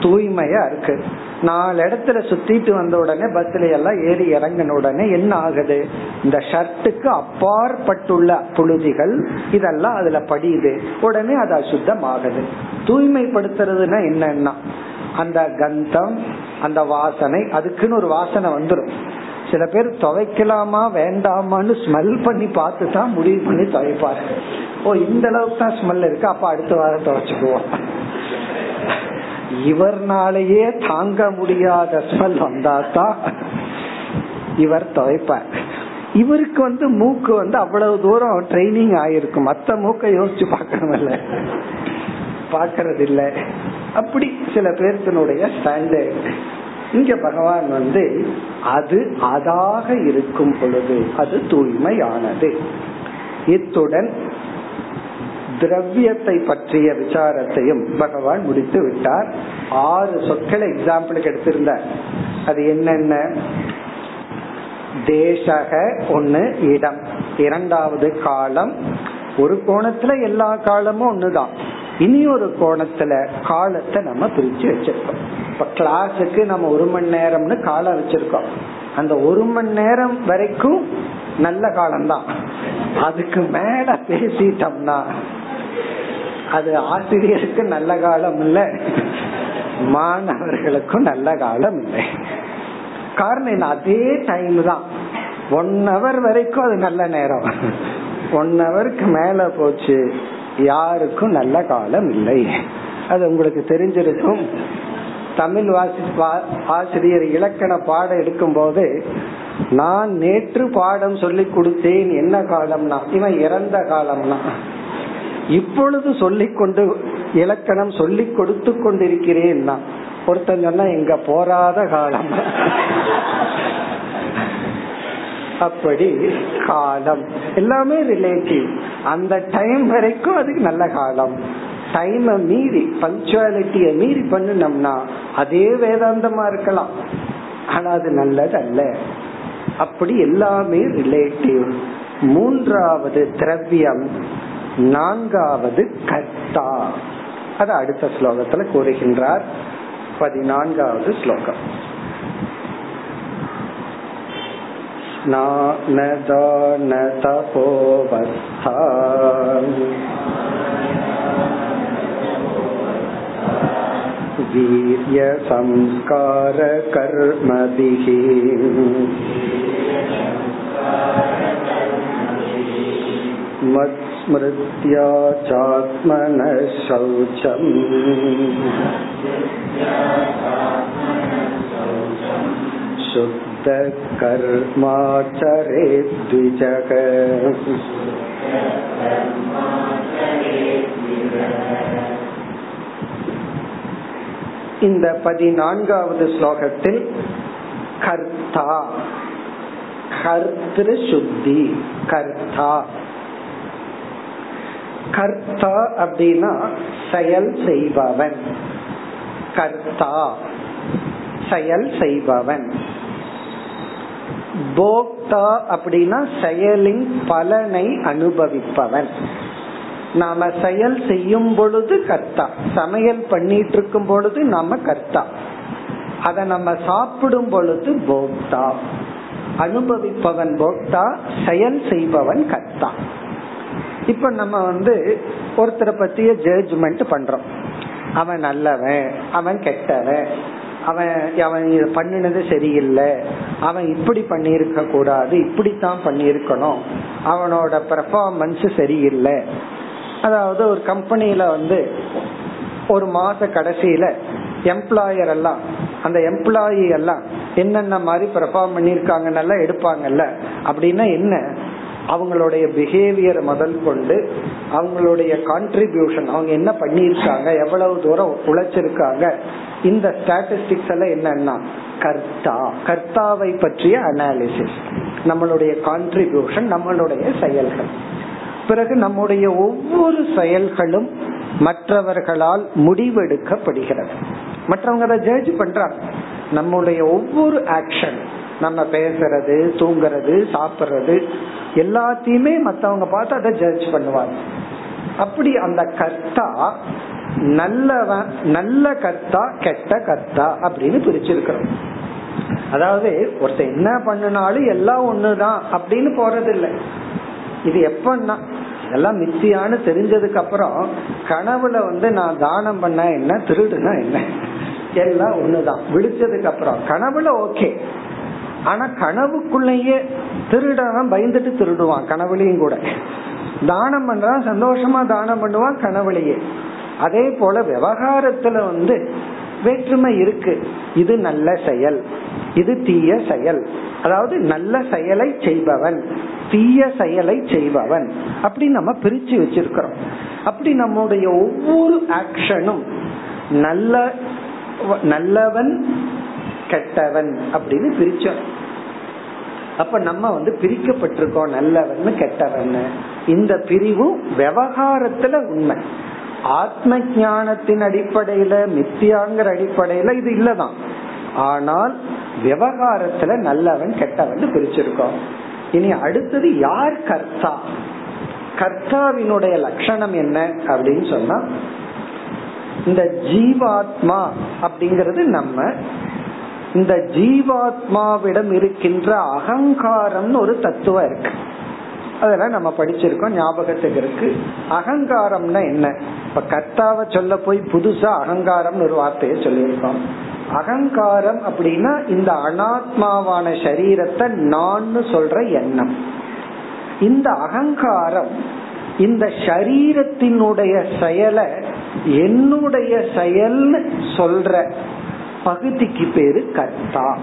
[SPEAKER 1] தூய்மையா இருக்கு. நாலு இடத்துல சுத்திட்டு வந்த உடனே பஸ்ல எல்லாம் ஏறி இறங்கின உடனே என்ன ஆகுது? இந்த ஷர்ட்டுக்கு அப்பாற்பட்டுள்ள புழுதிகள் இதெல்லாம் அதுல படியுது. உடனே அது அசுத்தம் ஆகுது தூய்மைப்படுத்துறதுன்னா என்னன்னா அந்த கந்தம் அந்த வாசனை அதுக்குன்னு ஒரு வாசனை வந்துடும் சில பேர் துவைக்கலாமா வேண்டாமான்னு ஸ்மெல் பண்ணி பார்த்து தான் முடிவு பண்ணி துவைப்பாரு. ஓ இந்த அளவுக்கு தான் ஸ்மெல் இருக்கு அப்ப அடுத்த வாரம் துவைச்சுக்குவோம். இவர்னாலேயே தாங்க முடியாத ஸ்மெல் வந்தாதான் இவர் துவைப்பார். இவருக்கு வந்து மூக்கு வந்து அவ்வளவு தூரம் ட்ரைனிங் ஆயிருக்கும். மத்த மூக்கை யோசிச்சு பார்க்கணும்ல. பாக்கறது இல்ல அப்படி சில பேர்த்தினுடைய ஸ்டாண்டர்ட் இங்க பகவான் வந்து அது அதாக இருக்கும் பொழுது அது தூய்மையானது. இத்துடன் திரவியத்தை பற்றிய விசாரத்தையும் பகவான் முடித்து விட்டார். ஆறு சொற்களை எக்ஸாம்பிளுக்கு எடுத்திருந்தார். அது என்னென்ன? தேசக ஒன்னு இடம். இரண்டாவது காலம். ஒரு கோணத்துல எல்லா காலமும் ஒண்ணுதான். இனி ஒரு கோணத்துல காலத்தை நம்ம பிரிச்சு வச்சிருக்கோம். இப்ப கிளாஸுக்கு நம்ம ஒரு மணி நேரம்னு காலம் வச்சிருக்கோம். அந்த ஒரு மணி நேரம் வரைக்கும் நல்ல காலம்தான். அதுக்கு மேல பேசிட்டோம்னா அது ஆசிரியருக்கு நல்ல காலம் இல்ல மாணவர்களுக்கும் நல்ல காலம் இல்லை. காரணம் என்ன? அதே டைம் தான். ஒன் ஹவர் வரைக்கும் அது நல்ல நேரம். ஒன் ஹவருக்கு மேல போச்சு யாருக்கும் நல்ல காலம் இல்லை. அது உங்களுக்கு தெரிஞ்சிருக்கும். தமிழ் வாசி ஆசிரியர் இலக்கண பாடம் எடுக்கும் போது நான் நேற்று பாடம் சொல்லி கொடுத்தேன் என்ன காலம்னா? இவன் இறந்த காலம்னா. இப்பொழுது சொல்லிக் கொண்டு இலக்கணம் சொல்லி கொடுத்து கொண்டிருக்கிறேன் ஒருத்தன் சொன்னா எங்க போராத காலம். அப்படி காலம். எல்லாமே ரிலேட்டிவ் அந்த டைம் வரைக்கும் அதுக்கு நல்ல காலம். டைம் மீறி பங்க்சுவாலிட்டிய மீறி பண்ணினோம்னா அதே வேதாந்தமா இருக்கலாம் ஆனா அது நல்லது அல்ல அப்படி எல்லாமே ரிலேட்டிவ் மூன்றாவது திரவியம் நான்காவது கர்த்தா அது அடுத்த ஸ்லோகத்துல கூறுகின்றார் பதினான்காவது ஸ்லோகம் स्नानदानतपोवस्था जीर्यसंस्कारकर्मभिः मत्स्मृत्या चात्मनः शौचम् शुद्धकर्माचरेद्विजग இந்த பதினான்காவது ஸ்லோகத்தில் கர்த்தா. கர்த்திரு சுத்தி கர்த்தா. கர்த்தா அப்படின்னா செயல் செய்பவன். கர்த்தா. செயல் செய்பவன். போக்தா அப்படின்னா செயலின் பலனை அனுபவிப்பவன். நாம செயல் செய்யும் பொழுது கர்த்தா. சமையல் பண்ணிட்டு இருக்கும் பொழுது நாம கர்த்தா. அத நம்ம சாப்பிடும் பொழுது போக்தா. அனுபவிப்பவன் போக்தா செயல் செய்பவன் கர்த்தா. இப்ப நம்ம வந்து ஒருத்தரை பத்திய ஜட்ஜ்மெண்ட் பண்றோம். அவன் நல்லவன் அவன் கெட்டவன் அவன் அவன் பண்ணினது சரியில்லை அவன் இப்படி பண்ணியிருக்க கூடாது இப்படித்தான் பண்ணியிருக்கணும் அவனோட பெர்ஃபார்மன்ஸ் சரியில்லை அதாவது ஒரு கம்பெனியில வந்து ஒரு மாச கடைசியில எம்ப்ளாயர் எல்லாம் அந்த எம்ப்ளாயி எல்லாம் என்னென்ன மாதிரி பெர்ஃபார்ம் பண்ணிருக்காங்கன்னு எடுப்பாங்கல்ல? அப்படின்னா என்ன? அவங்களுடைய பிஹேவியர் முதல் கொண்டு அவங்களுடைய கான்ட்ரிபியூஷன் அவங்க என்ன பண்ணியிருக்காங்க எவ்வளவு தூரம் உழைச்சிருக்காங்க இந்த ஸ்டாட்டிஸ்டிக்ஸ் எல்லாம் என்னன்னா கர்த்தா. கர்த்தாவை பற்றிய அனாலிசிஸ் நம்மளுடைய கான்ட்ரிபியூஷன் நம்மளுடைய செயல்கள். பிறகு நம்முடைய ஒவ்வொரு செயல்களும் மற்றவர்களால் முடிவெடுக்கப்படுகிறது. மற்றவங்க அதை ஜட்ஜ் பண்றாங்க. நம்முடைய ஒவ்வொரு ஆக்ஷன் நம்ம பேசுறது தூங்குறது சாப்பிடுறது எல்லாத்தையுமே மத்தவங்க பார்த்து அதை ஜட்ஜ் பண்ணுவாங்க. அப்படி அந்த கர்த்தா நல்லவன் நல்ல கர்த்தா கெட்ட கர்த்தா அப்படின்னு பிரிச்சிருக்கிறோம். அதாவது ஒருத்தர் என்ன பண்ணினாலும் எல்லாம் ஒண்ணுதான் அப்படின்னு போறது இல்லை இது எப்பன்னா எல்லாம் மித்தியான்னு தெரிஞ்சதுக்கு அப்புறம் கனவுல வந்து நான் தானம் பண்ண என்ன திருடுனா என்ன? எல்லாம் ஒண்ணுதான். விழிச்சதுக்கு அப்புறம் கனவுல ஓகே. ஆனா கனவுக்குள்ளேயே திருடவன் பயந்துட்டு திருடுவான் கனவுலையும் கூட. தானம் பண்றான் சந்தோஷமா தானம் பண்ணுவான் கனவுலையே. அதே போல விவகாரத்துல வந்து வேற்றுமை இருக்கு. இது நல்ல செயல். இது தீய செயல். அதாவது நல்ல செயலை செய்பவன் தீய செயலை செய்பவன். அப்படி நம்ம பிரிச்சு வச்சிருக்கிறோம். அப்படி நம்முடைய ஒவ்வொரு ஆக்ஷனும் நல்ல நல்லவன் கெட்டவன் அப்படின்னு பிரிச்சோம். அப்ப நம்ம வந்து பிரிக்கப்பட்டிருக்கோம் நல்லவன் கெட்டவன். இந்த பிரிவும் விவகாரத்துல உண்மை. ஆத்ம ஞானத்தின் அடிப்படையில மித்தியாங்கிற அடிப்படையில இது இல்லதான். ஆனால் விவகாரத்துல நல்லவன் கெட்டவன் பிரிச்சிருக்கோம். இனி அடுத்தது யார் கர்த்தா? கர்த்தாவினுடைய லட்சணம் என்ன அப்படின்னு சொன்னா இந்த ஜீவாத்மா அப்படிங்கிறது நம்ம இந்த ஜீவாத்மாவிடம் இருக்கின்ற அகங்காரம்னு ஒரு தத்துவம் இருக்கு. அதெல்லாம் நம்ம படிச்சிருக்கோம் ஞாபகத்துக்கு இருக்கு. அகங்காரம்னா என்ன? இப்ப கர்த்தாவை சொல்ல போய் புதுசா அகங்காரம் ஒரு வார்த்தையை சொல்லியிருக்கோம். அகங்காரம் அப்படின்னா இந்த அனாத்மாவான சரீரத்தை நான் சொல்ற எண்ணம். இந்த அகங்காரம் இந்த சரீரத்தினுடைய செயலை என்னுடைய செயல்னு சொல்ற பகுதிக்கு பேரு கர்த்தா.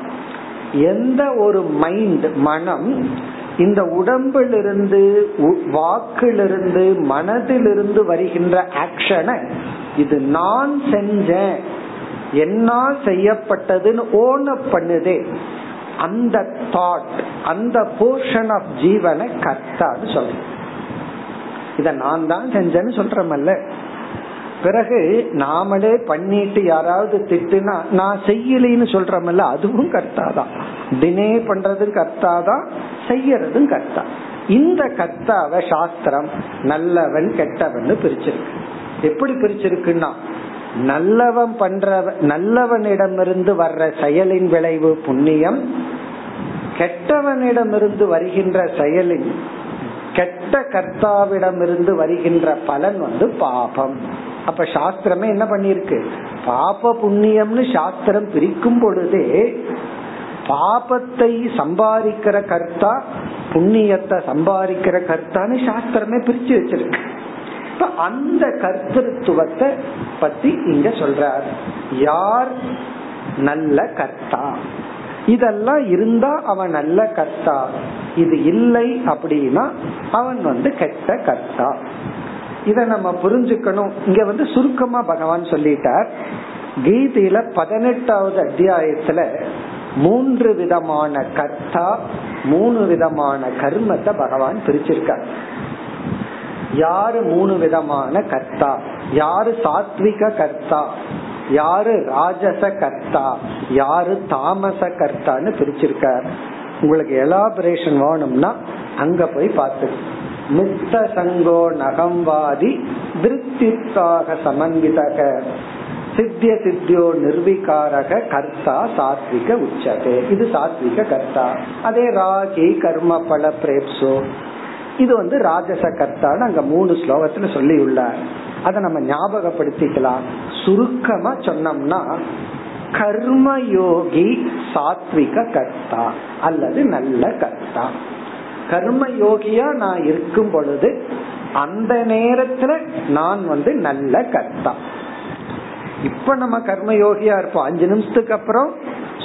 [SPEAKER 1] எந்த ஒரு மைண்ட் மனம் இந்த உடம்பிலிருந்து வாக்கிலிருந்து மனதிலிருந்து வருகின்ற ஆக்ஷனை இது நான் செஞ்சேன். என்னால் செய்யப்பட்டதுன்னு ஓனப் பண்ணுதே. அந்த தாட் அந்த போர்ஷன் ஆஃப் ஜீவனை கர்த்தான்னு சொல்றேன். இத நான் தான் செஞ்சேன்னு சொல்றமல்ல. பிறகு நாமளே பண்ணிட்டு யாராவது திட்டுனா நான் செய்யலின்னு சொல்றமல்ல அதுவும் கர்த்தா தான் தினே பண்றதும் கர்த்தா தான் செய்யறதும் கர்த்தா. இந்த கர்த்தாவை சாஸ்திரம் நல்லவன் கெட்டவன் பிரிச்சிருக்கு. எப்படி பிரிச்சிருக்குன்னா நல்லவன் பண்ற நல்லவனிடமிருந்து வர்ற செயலின் விளைவு புண்ணியம் கெட்டவனிடமிருந்து வருகின்ற செயலின் கெட்ட கர்த்தாவிடமிருந்து வருகின்ற பலன் வந்து பாபம். அப்ப சாஸ்திரமே என்ன பண்ணிருக்கு பாப புண்ணியம்னு சாஸ்திரம் பிரிக்கும் பொழுதே பாபத்தை சம்பாதிக்கிற கர்த்தா புண்ணியத்தை சம்பாதிக்கிற கர்த்தான்னு சாஸ்திரமே பிரிச்சு வச்சிருக்கு. இப்ப அந்த கர்த்தத்துவத்தை பத்தி இங்க சொல்றார். யார் நல்ல கர்த்தா? இதெல்லாம் இருந்தா அவன் நல்ல கர்த்தா. இது இல்லை அப்படின்னா அவன் வந்து கெட்ட கர்த்தா. இத நம்ம புரிஞ்சுக்கணும். இங்க வந்து சுருக்கமா பகவான் சொல்லிட்டார். கீதையில பதினெட்டாவது அத்தியாயத்துல மூன்று விதமான கர்த்தா மூணு விதமான கர்மத்தை பகவான் பிரிச்சிருக்கார். யாரு மூணு விதமான கர்த்தா? யாரு சாத்விக கர்த்தா? யாரு ராஜச கர்த்தா? யாரு தாமச கர்த்தான்னு பிரிச்சிருக்கார். உங்களுக்கு எலாபரேஷன் வேணும்னா அங்க போய் பார்த்து முக்த சங்கோ நகம்வாதி திருப்திக்காக சமன்விதக சித்திய சித்தியோ நிர்விகாரக கர்த்தா சாத்விக உச்சதே. இது சாத்விக கர்த்தா. அதே ராகி கர்ம பல பிரேப்சோ. இது வந்து ராஜச கர்த்தான்னு அங்க மூணு ஸ்லோகத்துல சொல்லி உள்ளார் அதை நம்ம ஞாபகப்படுத்திக்கலாம். சுருக்கமா சொன்னோம்னா கர்மயோகி சாத்விக கர்த்தா அல்லது நல்ல கர்த்தா. கர்ம யோகியா நான் இருக்கும் பொழுது அந்த நேரத்துல நான் வந்து நல்ல கர்த்தா. இப்ப நம்ம கர்ம யோகியா இருப்போம். அஞ்சு நிமிஷத்துக்கு அப்புறம்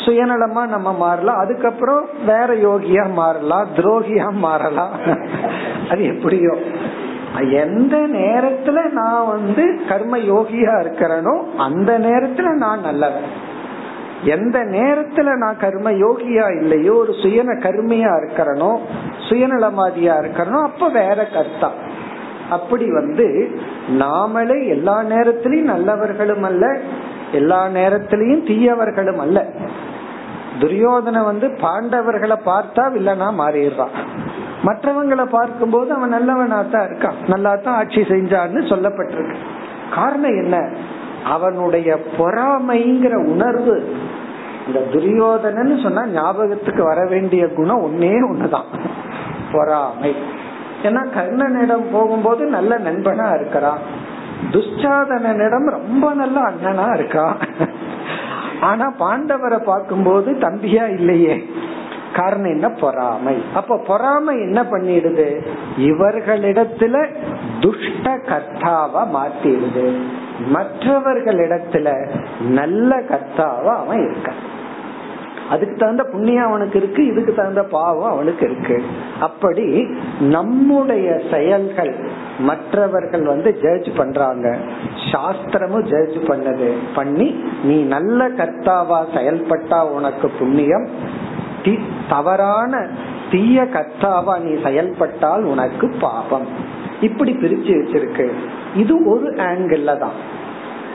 [SPEAKER 1] சுயநலமா நம்ம மாறலாம். அதுக்கப்புறம் வேற யோகியா மாறலாம் துரோகியா மாறலாம். அது எப்படியோ. எந்த நேரத்துல நான் வந்து கர்ம யோகியா இருக்கிறேனோ அந்த நேரத்துல நான் நல்லவன். எந்த நேரத்துல நான் கர்ம யோகியா இல்லையோ ஒரு சுயன கர்மியா இருக்கிறனோ சுயநலவாதியா இருக்கிறனோ அப்ப வேற கர்த்தா. அப்படி வந்து நாமளே எல்லா நேரத்திலையும் நல்லவர்களும் அல்ல எல்லா நேரத்திலையும் தீயவர்களும் அல்ல. துரியோதனை வந்து பாண்டவர்களை பார்த்தா வில்லனா மாறிடுறான் மற்றவங்களை பார்க்கும்போது அவன் நல்லவனா தான் இருக்கான். நல்லா தான் ஆட்சி செஞ்சான்னு சொல்லப்பட்டிருக்கு. காரணம் என்ன? அவனுடைய பொறாமைங்கிற உணர்வு இந்த துரியோதனன்னு சொன்னா ஞாபகத்துக்கு வர வேண்டிய குணம் ஒன்னே ஒண்ணுதான். பொறாமை. ஏன்னா கர்ணனிடம் போகும்போது நல்ல நண்பனா இருக்கிறான் துஷ்டாதனிடம் ரொம்ப நல்ல அண்ணனா இருக்கான் ஆனா பாண்டவரை பார்க்கும்போது தம்பியா இல்லையே. காரணம் என்ன? பொறாமை. அப்ப பொறாமை என்ன பண்ணிடுது? இவர்களிடத்துல துஷ்ட கர்த்தாவா மாத்திடுது. மற்றவர்களிடத்துல நல்ல கர்த்தாவா அவன் இருக்கான். அதுக்கு தகுந்த புண்ணியம் அவனுக்கு இருக்கு இதுக்கு தகுந்த பாவம் அவனுக்கு இருக்கு. அப்படி நம்முடைய செயல்கள் மற்றவர்கள் வந்து ஜட்ஜ் பண்றாங்க. சாஸ்திரமும் ஜட்ஜ் பண்ணது. பண்ணி நீ நல்ல கர்த்தாவா செயல்பட்டா உனக்கு புண்ணியம். தவறான தீய கர்த்தாவா நீ செயல்பட்டால் உனக்கு பாபம். இப்படி பிரிச்சு வச்சிருக்கு. இது ஒரு ஆங்கிள் தான்.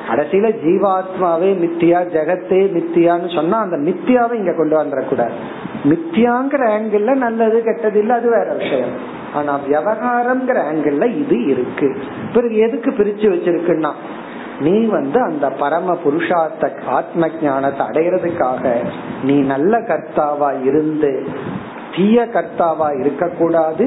[SPEAKER 1] கடைசியில ஜீவாத்மாவே மித்தியா ஜெகத்தே மித்தியான்னு சொன்னா அந்த மித்தியாவை இங்க கொண்டு வந்துடக்கூடாது. மித்தியாங்கிற ஆங்கிள் நல்லது கெட்டது இல்ல அது வேற விஷயம். ஆனா விவகாரம்ங்கிற ஆங்கிள் இது இருக்கு. பிறகு எதுக்கு பிரிச்சு வச்சிருக்குன்னா நீ வந்து அந்த பரம புருஷார்த்த ஆத்ம ஞானத்தை அடையிறதுக்காக நீ நல்ல கர்த்தாவா இருந்து தீய கர்த்தாவா இருக்கக்கூடாது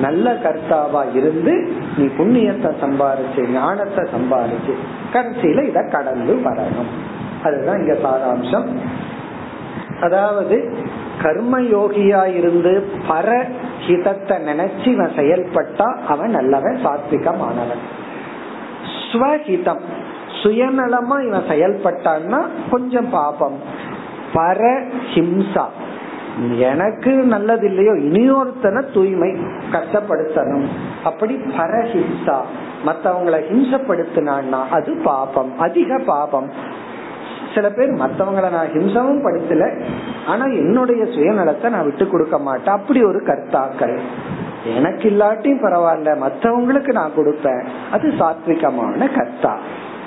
[SPEAKER 1] நல்ல கர்த்தாவா இருந்து நீ புண்ணியத்தை சம்பாரிச்சு ஞானத்தை சம்பாரிச்சு கடைசியில இத கடந்து வரணும். அதுதான் இங்க சாராம்சம். அதாவது கர்மயோகியா இருந்து பர ஹிதத்தை நினைச்சு இவன் செயல்பட்டா அவன் நல்லவன் சாத்விகமானவன். ஸ்வஹிதம் சுயநலமா இவன் செயல்பட்டான்னா கொஞ்சம் பாபம். பரஹிம்சா எனக்கு நல்லது இல்லையோ இனியொருத்தனை தூய்மை கஷ்டப்படுத்தணும். அப்படி பரஹிம்சா மத்தவங்களை ஹிம்சப்படுத்தினான்னா அது பாபம் அதிக பாபம். சில பேர் மத்தவங்களை நான் ஹிம்சமும் படுத்தல ஆனா என்னுடைய சுயநலத்தை நான் விட்டு கொடுக்க மாட்டேன். அப்படி ஒரு கர்த்தாக்கள். எனக்கு இல்லாட்டியும் பரவாயில்ல மத்தவங்களுக்கு நான் கொடுப்பேன். அது சாத்விகமான கர்த்தா.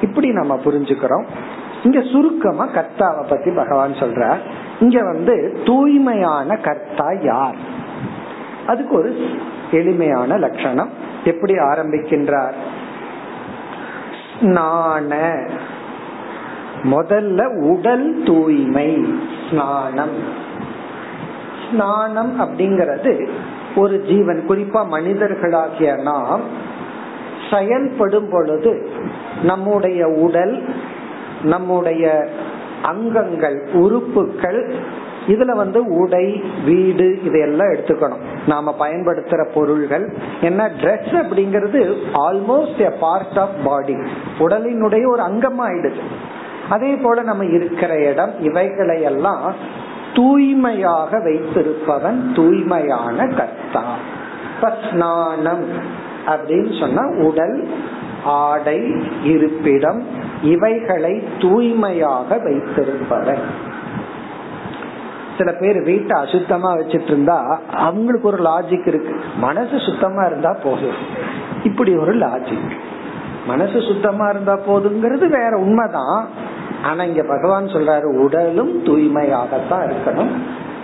[SPEAKER 1] இப்படி நம்ம புரிஞ்சுக்கிறோம். இங்க சுருக்கமா கர்த்தாவை பத்தி பகவான் சொல்ற இங்க வந்து தூய்மையான கர்த்தா யார்? அதுக்கு ஒரு எளிமையான லட்சணம். எப்படி ஆரம்பிக்கின்றார்? ஸ்நான. முதல்ல உடல் தூய்மை ஸ்நானம். ஸ்நானம் அப்படிங்கிறது ஒரு ஜீவன் குறிப்பா மனிதர்களாகிய நாம் செயல்படும் பொழுது நம்முடைய உடல் நம்முடைய அங்கங்கள் உறுப்புகள் இதுல வந்து உடை வீடு இதையெல்லாம் எடுத்துக்கணும். நாம பயன்படுத்துற பொருள்கள். என்ன? ட்ரெஸ் அப்படிங்கிறது almost a part of body உடலினுடைய ஒரு அங்கமாயிடுது. அதே போல நம்ம இருக்கிற இடம் இவைகளை எல்லாம் தூய்மையாக வைத்திருப்பவன் தூய்மையான கர்த்தா. ஸ்நானம் அப்படின்னு சொன்னா உடல் ஆடை இருப்பிடம் இவைகளை தூய்மையாக வைத்திருப்பவர். சில பேர் வீட்டை அசுத்தமா வச்சிட்டு இருந்தா அவங்களுக்கு ஒரு லாஜிக் இருக்கு. மனசு சுத்தமா இருந்தா போதும். இப்படி ஒரு லாஜிக் மனசு சுத்தமா இருந்தா போதுங்கிறது வேற உண்மைதான். ஆனா இங்க பகவான் சொல்றாரு உடலும் தூய்மையாகத்தான் இருக்கணும்.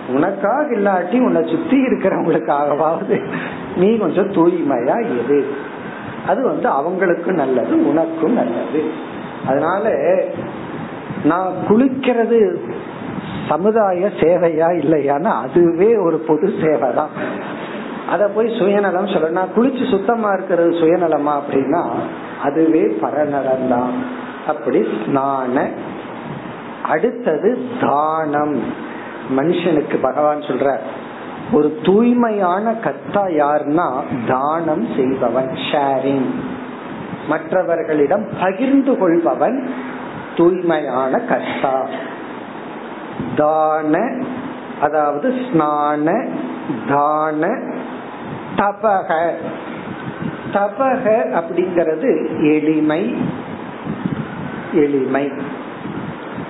[SPEAKER 1] உனக்காக இல்லாட்டி உன்னை சுத்தி இருக்கிறவங்களுக்காகவாவது நீ கொஞ்சம் தூய்மையா எது அது வந்து அவங்களுக்கும் நல்லது உனக்கும் நல்லது. அதனால நான் குளிக்கிறது சமுதாய சேவையா இல்லையான்னு அதுவே ஒரு பொது சேவை தான் அத போய் சுயநலம் சொல்ல நான் குளிச்சு சுத்தமா இருக்கிறது சுயநலமா அப்படின்னா அதுவே பரநலம் தான் அப்படி ஸ்நான அடுத்தது தானம். மனுஷனுக்கு பகவான் சொல்ற ஒரு தூய்மையான கத்தா யாருன்னா தானம் செய்பவன் ஷேரிங் மற்றவர்களிடம் பகிர்ந்து கொள்பவன் தூய்மையான கர்த்தா தான அதாவது ஸ்நான தான தபக. தபக அப்படிங்கிறது எளிமை எளிமை.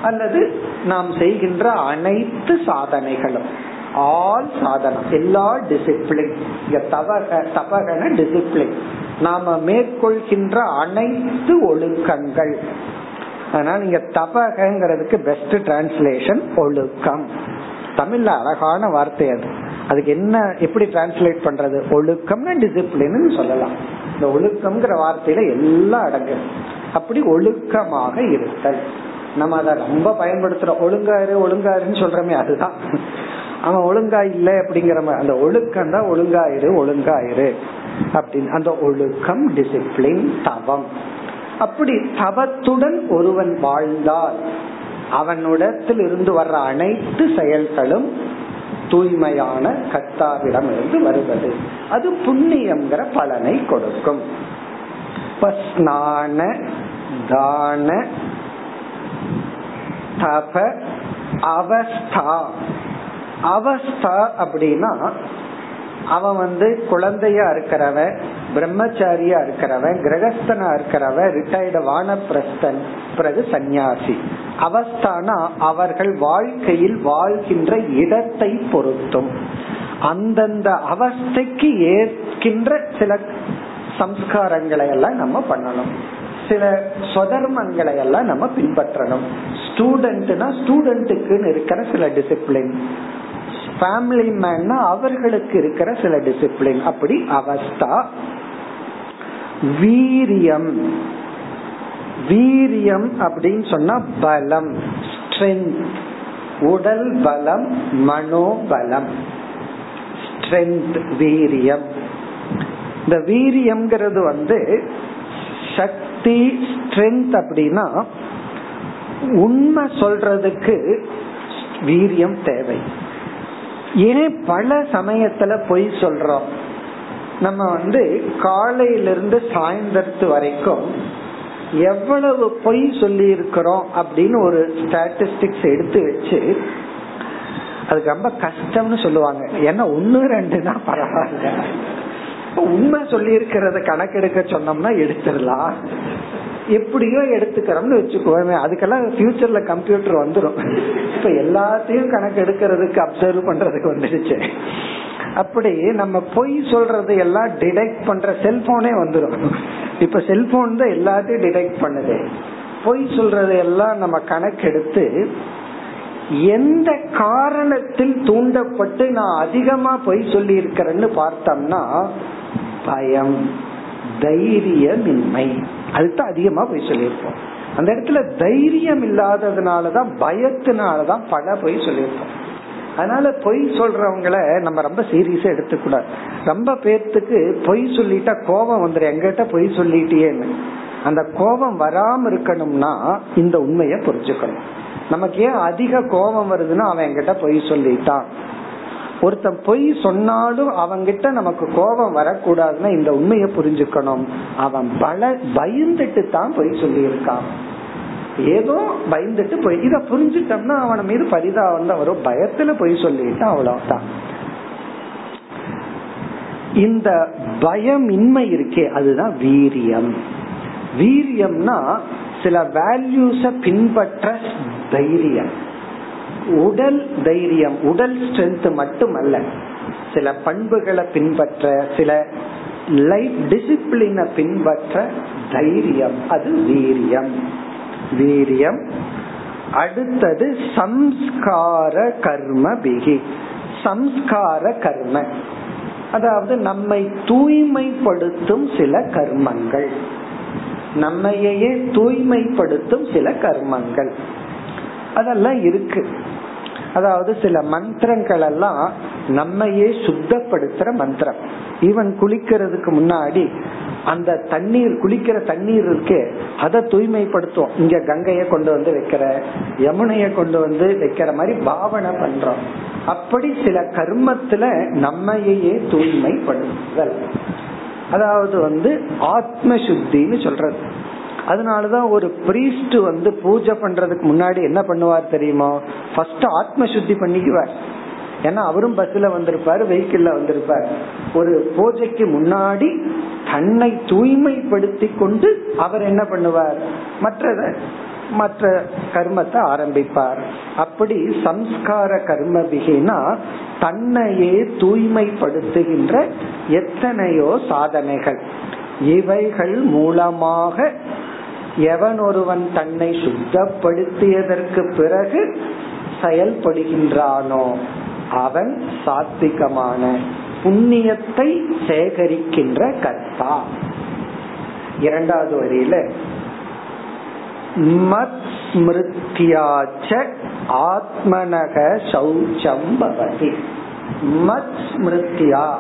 [SPEAKER 1] அல்லது நாம் செய்கின்ற அனைத்து சாதனைகளும். ஆல் சாதனம். எல்லா டிசிப்ளின் தபக தபகன டிசிப்ளின் நாம மேற்கொள்கின்ற அனைத்து ஒழுக்கங்கள். அதனால நீங்க தபகங்கிறதுக்கு பெஸ்ட் டிரான்ஸ்லேஷன் ஒழுக்கம். தமிழ்ல அழகான வார்த்தை அது. அதுக்கு என்ன எப்படி டிரான்ஸ்லேட் பண்றது? ஒழுக்கம்னா டிசிப்ளின் சொல்லலாம். இந்த ஒழுக்கம்ங்கிற வார்த்தையில எல்லாம் அடங்கு. அப்படி ஒழுக்கமாக இருத்தல். நம்ம அதை ரொம்ப பயன்படுத்துறோம். ஒழுங்காரு ஒழுங்காருன்னு சொல்றமே அதுதான். அவன் ஒழுங்கா இல்ல அப்படிங்கிற மாதிரி அந்த ஒழுக்கம் தான் ஒழுங்காயிரு ஒழுங்காயிரு. அப்படின்னு அந்த ஒழுக்கம் டிசிப்ளின் தவம். அப்படி தவத்துடன் ஒருவன் வாழ்ந்தால் அவனிடத்தில் இருந்து வர்ற அனைத்து செயல்களும் தூய்மையான கர்த்தாவிடம் இருந்து வருவது. அது புண்ணியம்ங்கிற பலனை கொடுக்கும். ஸ்நான தான தப அவஸ்தா. அவஸ்தா அப்படின்னா அவன் வந்து குழந்தையா இருக்கிறவன் பிரம்மச்சாரியா இருக்கிறவன் கிரகஸ்தனா இருக்கிறவன் ரிட்டையர்டு வானப்பிரஸ்தன் பிறகு சந்நியாசி. அவஸ்தானா அவர்கள் வாழ்க்கையில் வாழ்கின்ற இடத்தை பொருத்தும். அந்தந்த அவஸ்தைக்கு ஏற்கின்ற சில சம்ஸ்காரங்களை எல்லாம் நம்ம பண்ணணும். சில சொதர்மங்களை எல்லாம் நம்ம பின்பற்றணும். ஸ்டூடெண்ட்னா ஸ்டூடெண்ட்டுக்குன்னு இருக்கிற சில டிசிப்ளின் ஃபேமிலி மேன்னா அவர்களுக்கு இருக்கிற சில டிசிப்ளின் அப்படி அவஸ்தா. வீரியம். வீரியம் அப்படின்னு சொன்னா பலம். ஸ்ட்ரென்த் உடல் பலம் மனோபலம். ஸ்ட்ரென்த் வீரியம். இந்த வீரியம்ங்கிறது வந்து சக்தி ஸ்ட்ரென்த் அப்படின்னா உண்மை சொல்றதுக்கு வீரியம் தேவை. ஏன் பல சமயத்துல பொய் சொல்றோம். நம்ம வந்து காலையிலிருந்து சாயந்தரத்து வரைக்கும் எவ்வளவு பொய் சொல்லி இருக்கிறோம் அப்படின்னு ஒரு ஸ்டாட்டிஸ்டிக்ஸ் எடுத்து வச்சு அதுக்கு ரொம்ப கஷ்டம்னு சொல்லுவாங்க. ஏன்னா ஒன்னு ரெண்டுனா பரவாயில்ல. உண்மை சொல்லி இருக்கிறத கணக்கெடுக்க சொன்னோம்னா எடுத்துடலாம். எப்படியோ எடுத்துக்கிறோம்னு வச்சுக்கோமே. அதுக்கெல்லாம் ஃபியூச்சர்ல கம்ப்யூட்டர் வந்துடும் இப்ப எல்லாத்தையும் கணக்கு எடுக்கிறதுக்கு அப்சர்வ் பண்றதுக்கு வந்துடுச்சு அப்படி நம்ம பொய் சொல்றது எல்லாம் டிடெக்ட் பண்ற செல்போனே வந்துடும் இப்ப செல்போன் தான் எல்லாத்தையும் டிடெக்ட் பண்ணுது. பொய் சொல்றது எல்லாம் நம்ம கணக்கெடுத்து எந்த காரணத்தில் தூண்டப்பட்டு நான் அதிகமா பொய் சொல்லி இருக்கிறேன்னு பார்த்தோம்னா பயம் தைரியமின்மை அதுதான் அதிகமா போய் சொல்லியிருப்போம். அந்த இடத்துல தைரியம் இல்லாததுனாலதான் பயத்தினாலதான் பல பொய் சொல்லியிருப்போம். அதனால பொய் சொல்றவங்கள நம்ம ரொம்ப சீரியஸா எடுத்துக்கூடாது. ரொம்ப பேர்த்துக்கு பொய் சொல்லிட்டா கோபம் வந்துடும் எங்கிட்ட பொய் சொல்லிட்டியேன்னு. அந்த கோபம் வராம இருக்கணும்னா இந்த உண்மைய புரிஞ்சுக்கணும். நமக்கு ஏன் அதிக கோபம் வருதுன்னா அவன் எங்கிட்ட பொய் சொல்லிட்டான். ஒருத்தன் பொய் சொன்னாலும் அவங்கிட்ட நமக்கு கோபம் வரக்கூடாதுன்னா இந்த உண்மையை புரிஞ்சுக்கணும். அவன் பல பயந்துட்டு தான் பொய் சொல்லியிருக்கான். ஏதோ பயந்துட்டு போய் இத புரிஞ்சுட்டோம்னா அவன மீது பரிதாபம் தான் வரும். பயத்துல பொய் சொல்லிட்டான் அவ்வளவுதான். இந்த பயம் இன்மை இருக்கே அதுதான் வீரியம். வீரியம்னா சில வேல்யூஸ பின்பற்ற தைரியம். உடல் தைரியம் உடல் ஸ்ட்ரென்த் மட்டுமல்ல சில பண்புகளை பின்பற்ற சில லைஃப் டிசிப்ளின பின்பற்ற தைரியம் அது வீரியம். வீரியம். அடுத்தது சம்ஸ்கார கர்ம பிகி சம்ஸ்கார கர்ம. அதாவது நம்மை தூய்மைப்படுத்தும் சில கர்மங்கள். நம்மையே தூய்மைப்படுத்தும் சில கர்மங்கள். அதெல்லாம் இருக்கு. அதாவது சில மந்திரங்கள் எல்லாம் நம்மையே சுத்தப்படுத்துற மந்திரம். ஈவன் குளிக்கிறதுக்கு முன்னாடி அந்த தண்ணீர் குளிக்கிற தண்ணீர் இருக்கு அதை தூய்மைப்படுத்தும் இங்க கங்கைய கொண்டு வந்து வைக்கிற யமுனைய கொண்டு வந்து வைக்கிற மாதிரி பாவனை பண்றோம். அப்படி சில கர்மத்துல நம்மையே தூய்மைப்படுத்துதல். அதாவது வந்து ஆத்ம சுத்தின்னு சொல்றது. அதனாலதான் ஒரு பிரீஸ்ட் வந்து பூஜை பண்றதுக்கு முன்னாடி என்ன பண்ணுவார் தெரியுமா? ஃபர்ஸ்ட் ஆத்ம சுத்தி பண்ணிக்குவார். ஏன்னா அவரும் பஸ்ல வந்திருப்பாரு வெஹிக்கிள்ல வந்திருப்பார். ஒரு பூஜைக்கு முன்னாடி தன்னை தூய்மைப்படுத்தி கொண்டு அவர் என்ன பண்ணுவார்? மற்ற மற்ற கர்மத்தை ஆரம்பிப்பார். அப்படி சம்ஸ்கார கர்ம விகினா தன்னையே தூய்மைப்படுத்துகின்ற எத்தனையோ சாதனைகள். இவைகள் மூலமாக எவன் ஒருவன் தன்னை சுத்தப்படுத்தியதற்கு பிறகு செயல்படுகின்றானோ அவன் சாத்விகமான புண்ணியத்தை சேகரிக்கின்ற கர்த்தா. இரண்டாவது வரியில மத் ஆத்மனக சௌச்சம் பவதி. மத் ஸ்மிருத்தியா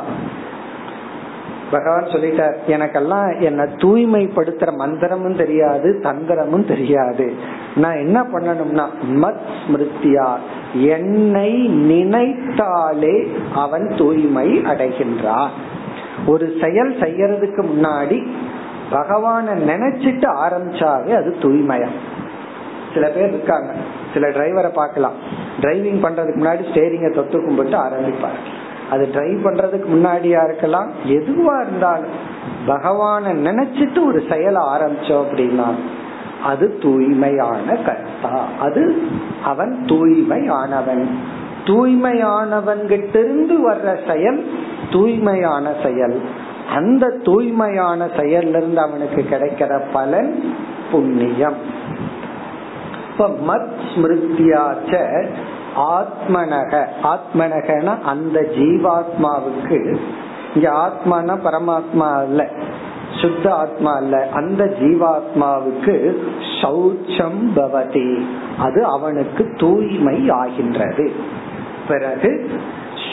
[SPEAKER 1] பகவான் சொல்லிட்டார் எனக்கெல்லாம் என்ன தூய்மைப்படுத்துற மந்திரமும் தெரியாது தந்திரமும் தெரியாது. நான் என்ன பண்ணணும்னா மத் ஸ்மிருத்தியா என்னை நினைத்தாலே அவன் தூய்மை அடைகின்றான். ஒரு செயல் செய்யறதுக்கு முன்னாடி பகவான நினைச்சிட்டு ஆரம்பிச்சாவே அது தூய்மையா? சில பேர் இருக்காங்க சில டிரைவரை பார்க்கலாம். டிரைவிங் பண்றதுக்கு முன்னாடி ஸ்டேரிங்க தொட்டு கும்பிட்டு ஆரம்பிப்பார் அது ட்ரை பண்றதுக்கு முன்னாடியா இருக்கலாம் எதுவா இருந்தாலும் பகவான நினைச்சிட்டு ஒரு செயலை ஆரம்பிச்சோம் அப்படின்னா அது தூய்மையான கர்த்தா. அது அவன் தூய்மையானவன். தூய்மையானவன் கிட்டிருந்து வர்ற செயல் தூய்மையான செயல். அந்த தூய்மையான செயல்ல இருந்து அவனுக்கு கிடைக்கிற பலன் புண்ணியம். இப்ப மத் ஸ்மிருத்தியாச்ச ஆத்மனக. ஆத்மனகன அந்த ஜீவாத்மாவுக்கு. இங்க ஆத்மான பரமாத்மா அல்ல. சுத்த ஆத்மா அல்ல. அந்த ஜீவாத்மாவுக்கு சௌச்சம் பவதி. அது அவனுக்கு தூய்மை ஆகின்றது. பிறகு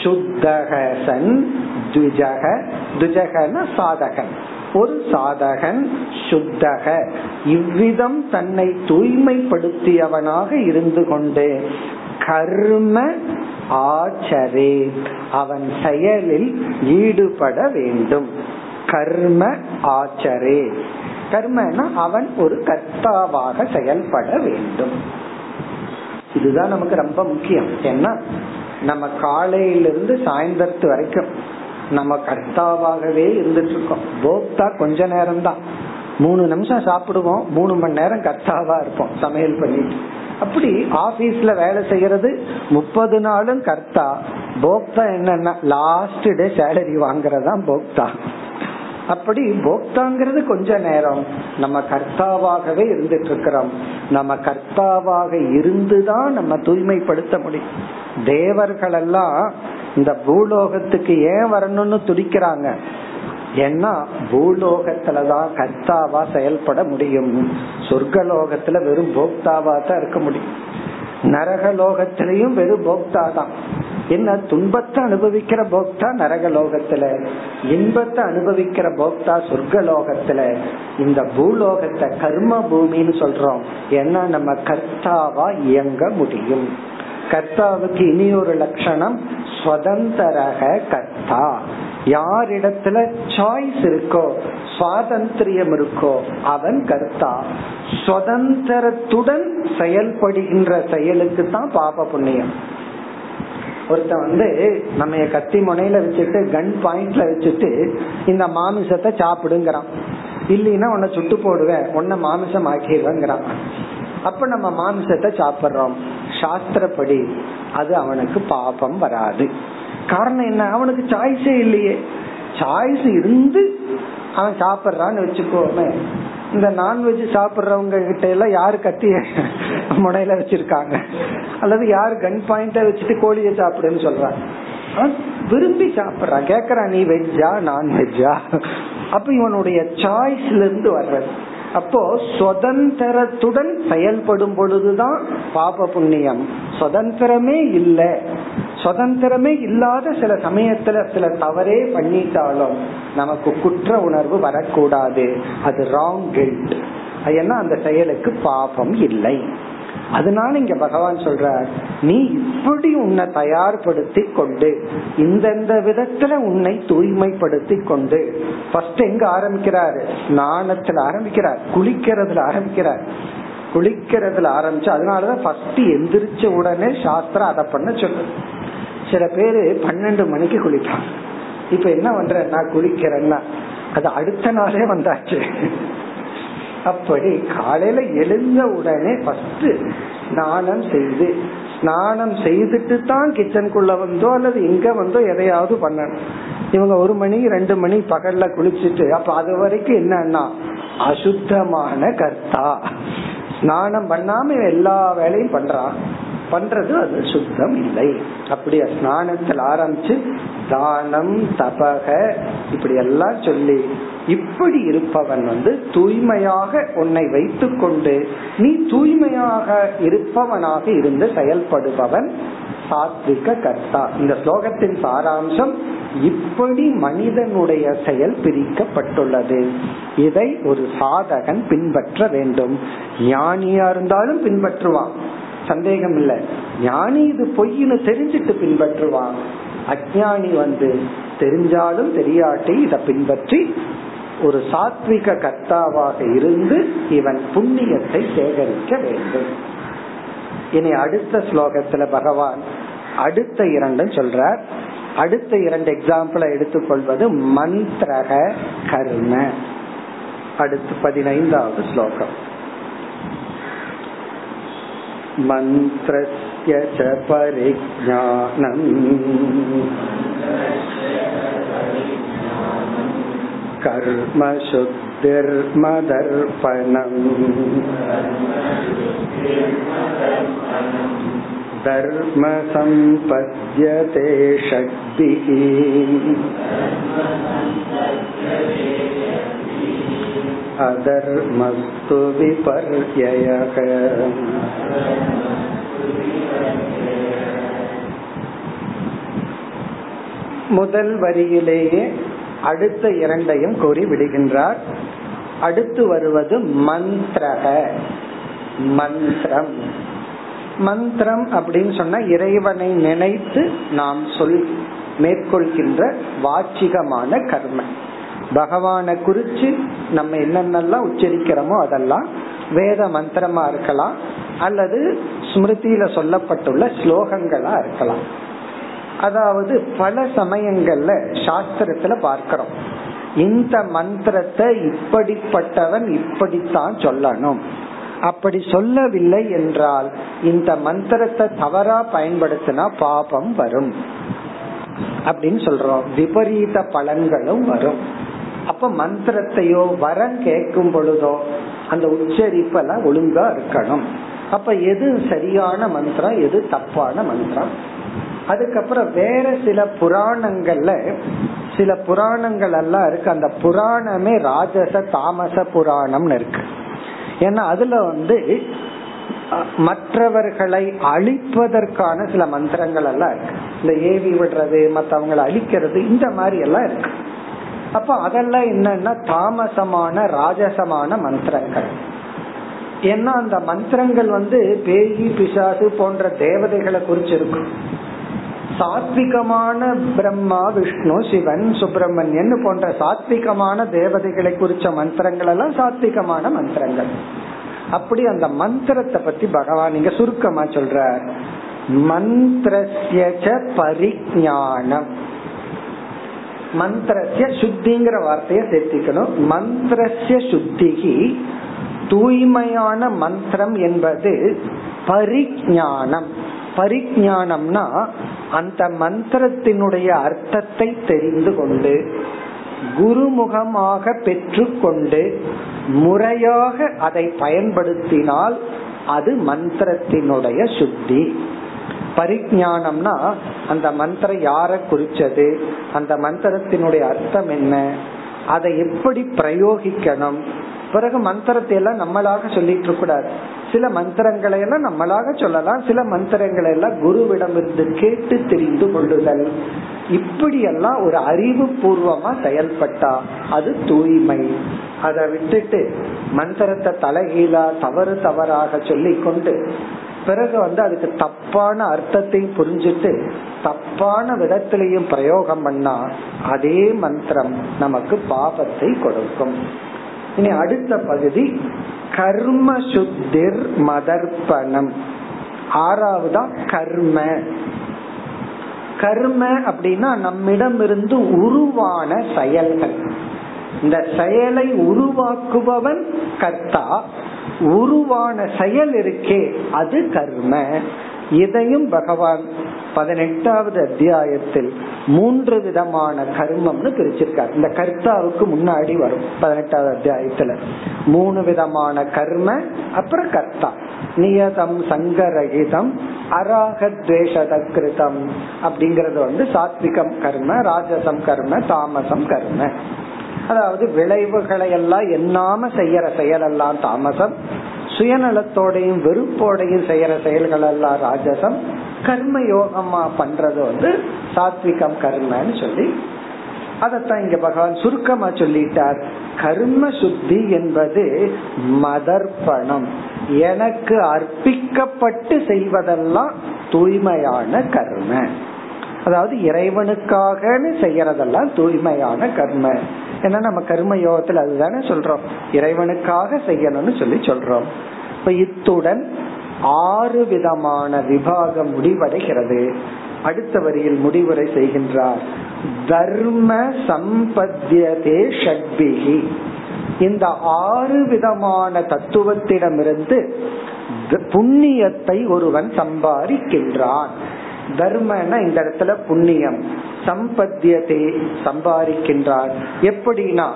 [SPEAKER 1] சுத்தகசன் துஜக. துஜகன சாதகன். ஒரு சாதகன் சுத்தக. இவ்விதம் தன்னை தூய்மைப்படுத்தியவனாக இருந்து கொண்டு கர்ம ஆச்சரே. அவன் செயலில் ஈடுபட வேண்டும். கர்ம ஆச்சரே. கர்மனா அவன் ஒரு கர்த்தாவாக செயல்பட வேண்டும். இதுதான் நமக்கு ரொம்ப முக்கியம். ஏன்னா நம்ம காலையிலிருந்து சாயந்தரத்து வரைக்கும் நம்ம கர்த்தாவாகவே இருந்துட்டு இருக்கோம் போக்தா கொஞ்ச நேரம் தான் மூணு நிமிஷம் சாப்பிடுவோம். மூணு மணி நேரம் கர்த்தாவா இருப்போம். சமையல் பண்ணிட்டு. அப்படி ஆபீஸ்ல வேலை செய்யறது முப்பது நாளும் கர்த்தா. போக்தா என்னன்னா லாஸ்ட் டே சேலரி வாங்குறதா போக்தா. அப்படி போக்தாங்கிறது கொஞ்ச நேரம். நம்ம கர்த்தாவாகவே இருந்துட்டு இருக்கிறோம் நம்ம கர்த்தாவாக இருந்துதான் நம்ம தூய்மைப்படுத்த முடியும். தேவர்கள் எல்லாம் இந்த பூலோகத்துக்கு ஏன் வரணும்னு துடிக்கிறாங்க? ஏன்னா பூலோகத்துலதான் கர்த்தாவா செயல்பட முடியும்? சொர்க்கலோகத்துல வெறும் போக்தாவா தான் இருக்க முடியும். நரகலோகத்திலையும் வெறும் போக்தா தான் என்ன துன்பத்தை அனுபவிக்கிற போக்தா நரகலோகத்துல? இன்பத்தை அனுபவிக்கிற போக்தா சொர்க்கலோகத்துல? இந்த பூலோகத்தை கர்ம பூமின்னு சொல்றோம். ஏன்னா நம்ம கர்த்தாவா இயங்க முடியும். கர்த்தாவுக்கு இனி ஒரு லட்சணம் ஸ்வதந்தரக கர்த்தா. யாரிடத்துல சாய்ஸ் இருக்கோ சுவாதந்திரியம் இருக்கோ அவன் கர்த்தா. சுதந்திரத்துடன் செயல்படுகின்ற செயலுக்கு தான் பாப புண்ணியம். ஒருத்த வந்து நம்ம கத்தி முனையில வச்சுட்டு கன் பாயிண்ட்ல வச்சுட்டு இந்த மாமிசத்தை சாப்பிடுங்கிறான். இல்லைன்னா உன்னை சுட்டு போடுவேன் உன்னை மாமிசம் ஆக்கிடுவேங்கிறான் அப்ப நம்ம மாமிசத்தை சாப்பிடுறோம். சாஸ்திரப்படி அது அவனுக்கு பாபம் வராது. காரணம் என்ன? அவனுக்கு சாய்ஸே இல்லையே. சாய்ஸ் இருந்து அவன் சாப்பிட்றான்னு வச்சுக்கோமே. இந்த நான்வெஜ் சாப்பிட்றவங்க கிட்ட எல்லாம் யாரு கத்திய முனையில வச்சிருக்காங்க? அல்லது யாரு கன் பாயிண்ட வச்சுட்டு கோழியை சாப்பிடுன்னு சொல்றாங்க? விரும்பி சாப்பிடுறான். கேக்குறான் நீ வெஜ்ஜா நான் வெஜ்ஜா அப்ப இவனுடைய சாய்ஸ்ல இருந்து வர்றது. அப்போ சுதந்திரத்துடன் செயல்படும் பொழுதுதான் பாப புண்ணியம். சுதந்திரமே இல்லை. சுதந்திரமே இல்லாத சில சமயத்துல சில தவறே பண்ணிட்டாலும் நமக்கு குற்ற உணர்வு வரக்கூடாது. அது ராங் கில்ட் ஏன்னா அந்த செயலுக்கு பாபம் இல்லை. அதனால இங்க பகவான் சொல்றார் நீ இப்படி உன்னை தயார்படுத்தி கொண்டு இந்தந்த விதத்துல உன்னை தூய்மைப்படுத்தி கொண்டு ஃபர்ஸ்ட் எங்க ஆரம்பிக்கிறாரு? ஸ்நானத்துல ஆரம்பிக்கிறார் குளிக்கிறதுல ஆரம்பிக்கிறார். குளிக்கிறதுல ஆரம்பிச்சு அதனாலதான் ஃபர்ஸ்ட் எந்திரிச்ச உடனே சாஸ்திரம் அதை பண்ண சொல்லு சில பேரு பன்னெண்டு மணிக்கு குளிப்பாங்க. இப்ப என்ன பண்ற நான் குளிக்கிறேன்னா அது அடுத்த நாளே வந்தாச்சு. அப்படி காலையில எழுந்த உடனே ஃபர்ஸ்ட் ஸ்நானம் செய்து ஸ்நானம் செய்துட்டு தான் கிச்சனுக்குள்ள வந்தோ அல்லது எங்க வந்தோ எதையாவது பண்ணணும். இவங்க ஒரு மணி ரெண்டு மணி பகல்ல குளிச்சுட்டு அப்ப அது வரைக்கும் என்னன்னா அசுத்தமான கர்த்தா. ஸ்நானம் பண்ணாம எல்லா வேலையும் பண்றான். பண்றது அது சுத்தம் இல்லை. அப்படியா ஸ்நானத்தில் ஆரம்பிச்சு தானம் தபக இப்படி எல்லாம் சொல்லி இப்படி இருப்பவன் வந்து தூய்மையாக உன்னை வைத்துக் கொண்டு நீ தூய்மையாக இருப்பவனாக இருந்து செயல்படுபவன் சாத்விக கர்த்தா. இந்த ஸ்லோகத்தின் சாராம்சம் இப்படி மனிதனுடைய செயல் பிரிக்கப்பட்டுள்ளது. இதை ஒரு சாதகன் பின்பற்ற வேண்டும். ஞானியா இருந்தாலும் பின்பற்றுவான். சந்தேகம் இல்ல ஞானி இது பொய்னு தெரிஞ்சிட்டு பின்பற்றுவான். அஜானி வந்து தெரிஞ்சாலும் தெரியாட்டி இதை பின்பற்றி ஒரு சாத்விக கர்த்தாவாக இருந்து இவன் புண்ணியத்தை சேகரிக்க வேண்டும் இனி அடுத்த ஸ்லோகத்துல பகவான் அடுத்த இரண்டும் சொல்றார் அடுத்த இரண்டு எக்ஸாம்பிளை எடுத்துக்கொள்வது மந்திரக கர்ம அடுத்து பதினைந்தாவது ஸ்லோகம் मन्त्रस्य च परिज्ञानम् कर्मशुद्धिर्मदर्पणम् धर्म सम्पद्यते शक्तिः अधर्मस्तु विपर्ययः முதல் வரியிலேயே அடுத்த இரண்டையும் கூறி விடுகின்றார் அடுத்து வருவது மந்திரக. மந்திரம். மந்திரம் அப்படின்னு சொன்னா இறைவனை நினைத்து நாம் சொல் மேற்கொள்கின்ற வாச்சிகமான கர்ம. பகவானை குறிச்சு நம்ம என்னென்னலாம் உச்சரிக்கிறோமோ அதெல்லாம் வேத மந்திரமா இருக்கலாம் அல்லது ஸ்மிருதியில சொல்லப்பட்டுள்ள ஸ்லோகங்களா இருக்கலாம். அதாவது பல சமயங்கள்ல சாஸ்திரத்துல பார்க்கிறோம். இந்த மந்திரத்தை இப்படிப்பட்டவன் இப்படித்தான் சொல்லணும். அப்படி சொல்லவில்லை என்றால் இந்த மந்திரத்தை தவறா பயன்படுத்தினா பாபம் வரும். அப்படின்னு சொல்றோம். விபரீத பலன்களும் வரும். அப்ப மந்திரத்தையோ வரம் கேட்கும் பொழுதோ அந்த உச்சரிப்பெல்லாம் ஒழுங்கா இருக்கணும். அப்ப எது சரியான மந்திரம் எது தப்பான மந்திரம்? அதுக்கப்புறம் வேற சில புராணங்கள்ல சில புராணங்கள் எல்லாம் இருக்கு. அந்த புராணமே ராஜச தாமச புராணம்னு இருக்கு. ஏன்னா அதுல வந்து மற்றவர்களை அழிப்பதற்கான சில மந்திரங்கள் எல்லாம் இருக்கு. இந்த ஏவி விடுறது மற்றவங்களை அழிக்கிறது இந்த மாதிரி எல்லாம் இருக்கு. அப்ப அதெல்லாம் என்னன்னா தாமசமான ராஜசமான மந்திரங்கள். ஏன்னா அந்த மந்திரங்கள் வந்து பேயி பிசாசு போன்ற தேவதைகளை குறிச்சிருக்கும். சாத்விகமான பிரம்மா விஷ்ணு சிவன் சுப்பிரமணியன் போன்ற சாத்விகமான தேவதைகளை குறிச்ச மந்திரங்கள் எல்லாம் சாத்விகமான மந்திரங்கள். அப்படி அந்த மந்திரத்தை பத்தி பகவான் இங்க சுருக்கமா சொல்ற மந்திரஸ்ய பரிஜானம். மந்திரஸ்ய சுத்திங்கிற வார்த்தையை சேர்த்திக்கணும். மந்திரஸ்ய சுத்திகி தூய்மையான மந்திரம் என்பது பரிஜானம். பரிஜானம்னா அந்த மந்திரத்தினுடைய அர்த்தத்தை தெரிந்து கொண்டு குருமுகமாக பெற்றுக்கொண்டு முறையாக அதை பயன்படுத்தினால் அது மந்திரத்தினுடைய சுத்தி. பரிஜானம்னா அந்த மந்திரம் யார குறிச்சது அந்த மந்திரத்தினுடைய அர்த்தம் என்ன அதை எப்படி பிரயோகிக்கணும். பிறகு மந்திரத்தை எல்லாம் நம்மளாக சொல்லிட்டு கூடாது. சில மந்திரங்களை எல்லாம் நம்மளாக சொல்லலாம். சில மந்திரங்களை எல்லாம் குருவிடமிருந்து கேட்டு தெரிந்து கொள்ளுதல். இப்படி எல்லாம் ஒரு அறிவு பூர்வமா செயல்பட்டா அது தூய்மை. அதை விட்டுட்டு மந்திரத்தை தலைகீழா தவறு தவறாக சொல்லி கொண்டு பிறகு வந்து அதுக்கு தப்பான அர்த்தத்தையும் புரிஞ்சுட்டு தப்பான விதத்திலையும் பிரயோகம் பண்ணா அதே மந்திரம் நமக்கு பாபத்தை கொடுக்கும். இனி அடுத்த பகுதி கர்ம சுத்திர் மதர்ப்பணம். ஆறாவதா கர்ம. கர்ம அப்படின்னா நம்மிடம் இருந்து உருவான செயல்கள். இந்த செயலை உருவாக்குபவன் கர்த்தா. உருவான செயல் இருக்கே அது கர்ம. இதையும் பகவான் பதினெட்டாவது அத்தியாயத்தில் மூன்று விதமான கர்மம்னு பிரிச்சிருக்கார். இந்த கர்த்தாவுக்கு முன்னாடி வரும் பதினெட்டாவது அத்தியாயத்துல. மூணு விதமான கர்ம அப்புறம் கர்த்தா. நியதம் சங்கரகிதம் அராகத்வேஷதகிருதம் அப்படிங்கறது வந்து சாத்விகம் கர்ம ராஜசம் கர்ம தாமசம் கர்ம. அதாவது விளைவுகளை எல்லாம் எண்ணாம செய்யற செயல் எல்லாம் தாமசம். சுயநலத்தோடையும் வெறுப்போடையும் செய்யற செயல்கள் எல்லாம் ராஜசம். கர்ம யோகமா பண்றது வந்து சாத்விகம் கர்மன்னு சொல்லி அதத்தான் இங்க பகவான் சுருக்கமா சொல்லிட்டார். கர்ம சுத்தி என்பது மதர்ப்பணம். எனக்கு அர்ப்பிக்கப்பட்டு செய்வதெல்லாம் தூய்மையான கர்ம. அதாவது இறைவனுக்காகன்னு செய்யறதெல்லாம் தூய்மையான கர்ம. ஏன்னா நம்ம கர்ம யோகத்துல அதுதானே சொல்றோம். இறைவனுக்காக செய்யணும்னு சொல்லி சொல்றோம். இப்ப இத்துடன் ஆறு விதமான விபாகம் முடிவடைகிறது. அடுத்த வரியில் முடிவுரை செய்கின்றார். தர்ம சம்பத்தியதே ஷட்பிகி. இந்த ஆறு விதமான தத்துவத்திடமிருந்து புண்ணியத்தை ஒருவன் சம்பாதிக்கின்றான். தர்மனா இந்த இடத்துல புண்ணியம். சம்பத்தியத்தை சம்பாதிக்கின்றார். எப்படின்னா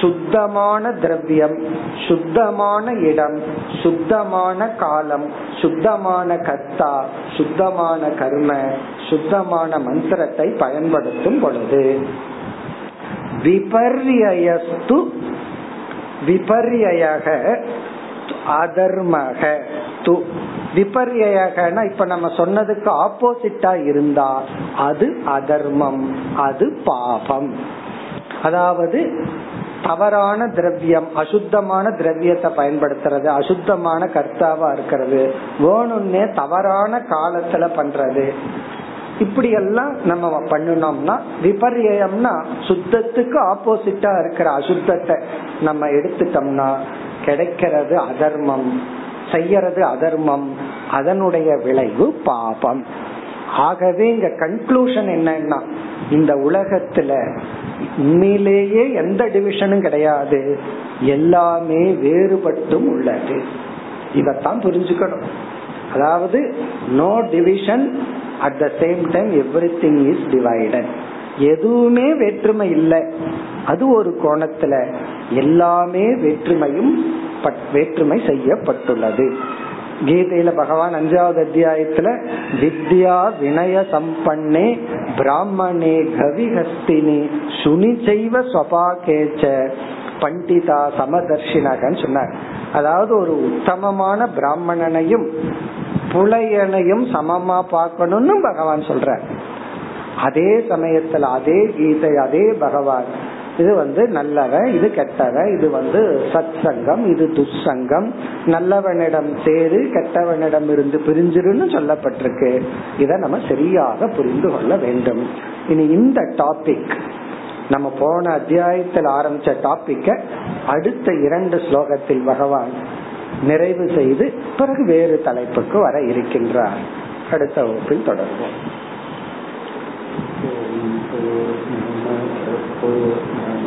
[SPEAKER 1] சுத்தமான திரவியம் சுத்தமான இடம் சுத்தமான காலம் சுத்தமான கர்த்தா சுத்தமான கர்ம சுத்தமான மந்திரத்தை பயன்படுத்தும் பொழுது விபர்யஸ்து விபர்யக அதர்மக து. விபர்யகன இப்ப நம்ம சொன்னதுக்கு ஆப்போசிட்டா இருந்தா அது அதர்மம் அது பாபம். அதாவது தவறான திரவியம் அசுத்தமான திரவியத்தை பயன்படுத்துறது அசுத்தமான கர்த்தாவா இருக்கிறது வேணும்னே தவறான காலத்துல பண்றது. இப்படி எல்லாம் நம்ம பண்ணணும்னா விபர்யம்னா சுத்தத்துக்கு ஆப்போசிட்டா இருக்கிற அசுத்தத்தை நம்ம எடுத்துட்டோம்னா கிடைக்கிறது அதர்மம் செய்யறது அதர்மம் அதனுடைய விளைவு பாபம். ஆகவே இங்க கன்க்ளூஷன் என்னன்னா இந்த உலகத்துல உண்மையிலேயே எந்த டிவிஷனும் கிடையாது எல்லாமே வேறுபட்டும் உள்ளது. இதத்தான் புரிஞ்சுக்கணும். அதாவது no division at the same time everything is divided எதுவுமே வேற்றுமை இல்லை. அது ஒரு கோணத்துல எல்லாமே வேற்றுமையும் வேற்றுமை செய்யப்பட்டுள்ளது. கீதையில பகவான் அஞ்சாவது அத்தியாயத்துல வித்யா வினய சம்பன்னே பிராமணே கவிஹஸ்தினி சுனி செய்வ ஸ்வபாகேச்ச பண்டிதா சமதர்ஷினகன்னு சொன்னார். அதாவது ஒரு உத்தமமான பிராமணனையும் புலையனையும் சமமா பார்க்கணும்னு பகவான் சொல்ற அதே சமயத்துல அதே கீதை அதே பகவான் இது வந்து நல்லவன் இது கெட்டவன் இது வந்து சத் சங்கம் இது துசங்கம் நல்லவனிடம் சேரு கெட்டவனிடம் இருந்து பிரிஞ்சிருன்னு சொல்லப்பட்டிருக்கு. இதை நம்ம சரியாக புரிந்து கொள்ள வேண்டும். இனி இந்த டாபிக் நம்ம போன அத்தியாயத்தில் ஆரம்பிச்ச டாபிக்க அடுத்த இரண்டு ஸ்லோகத்தில் பகவான் நிறைவு செய்து பிறகு வேறு தலைப்புக்கு வர இருக்கின்றார். அடுத்த வகுப்பில் தொடர்வோம்.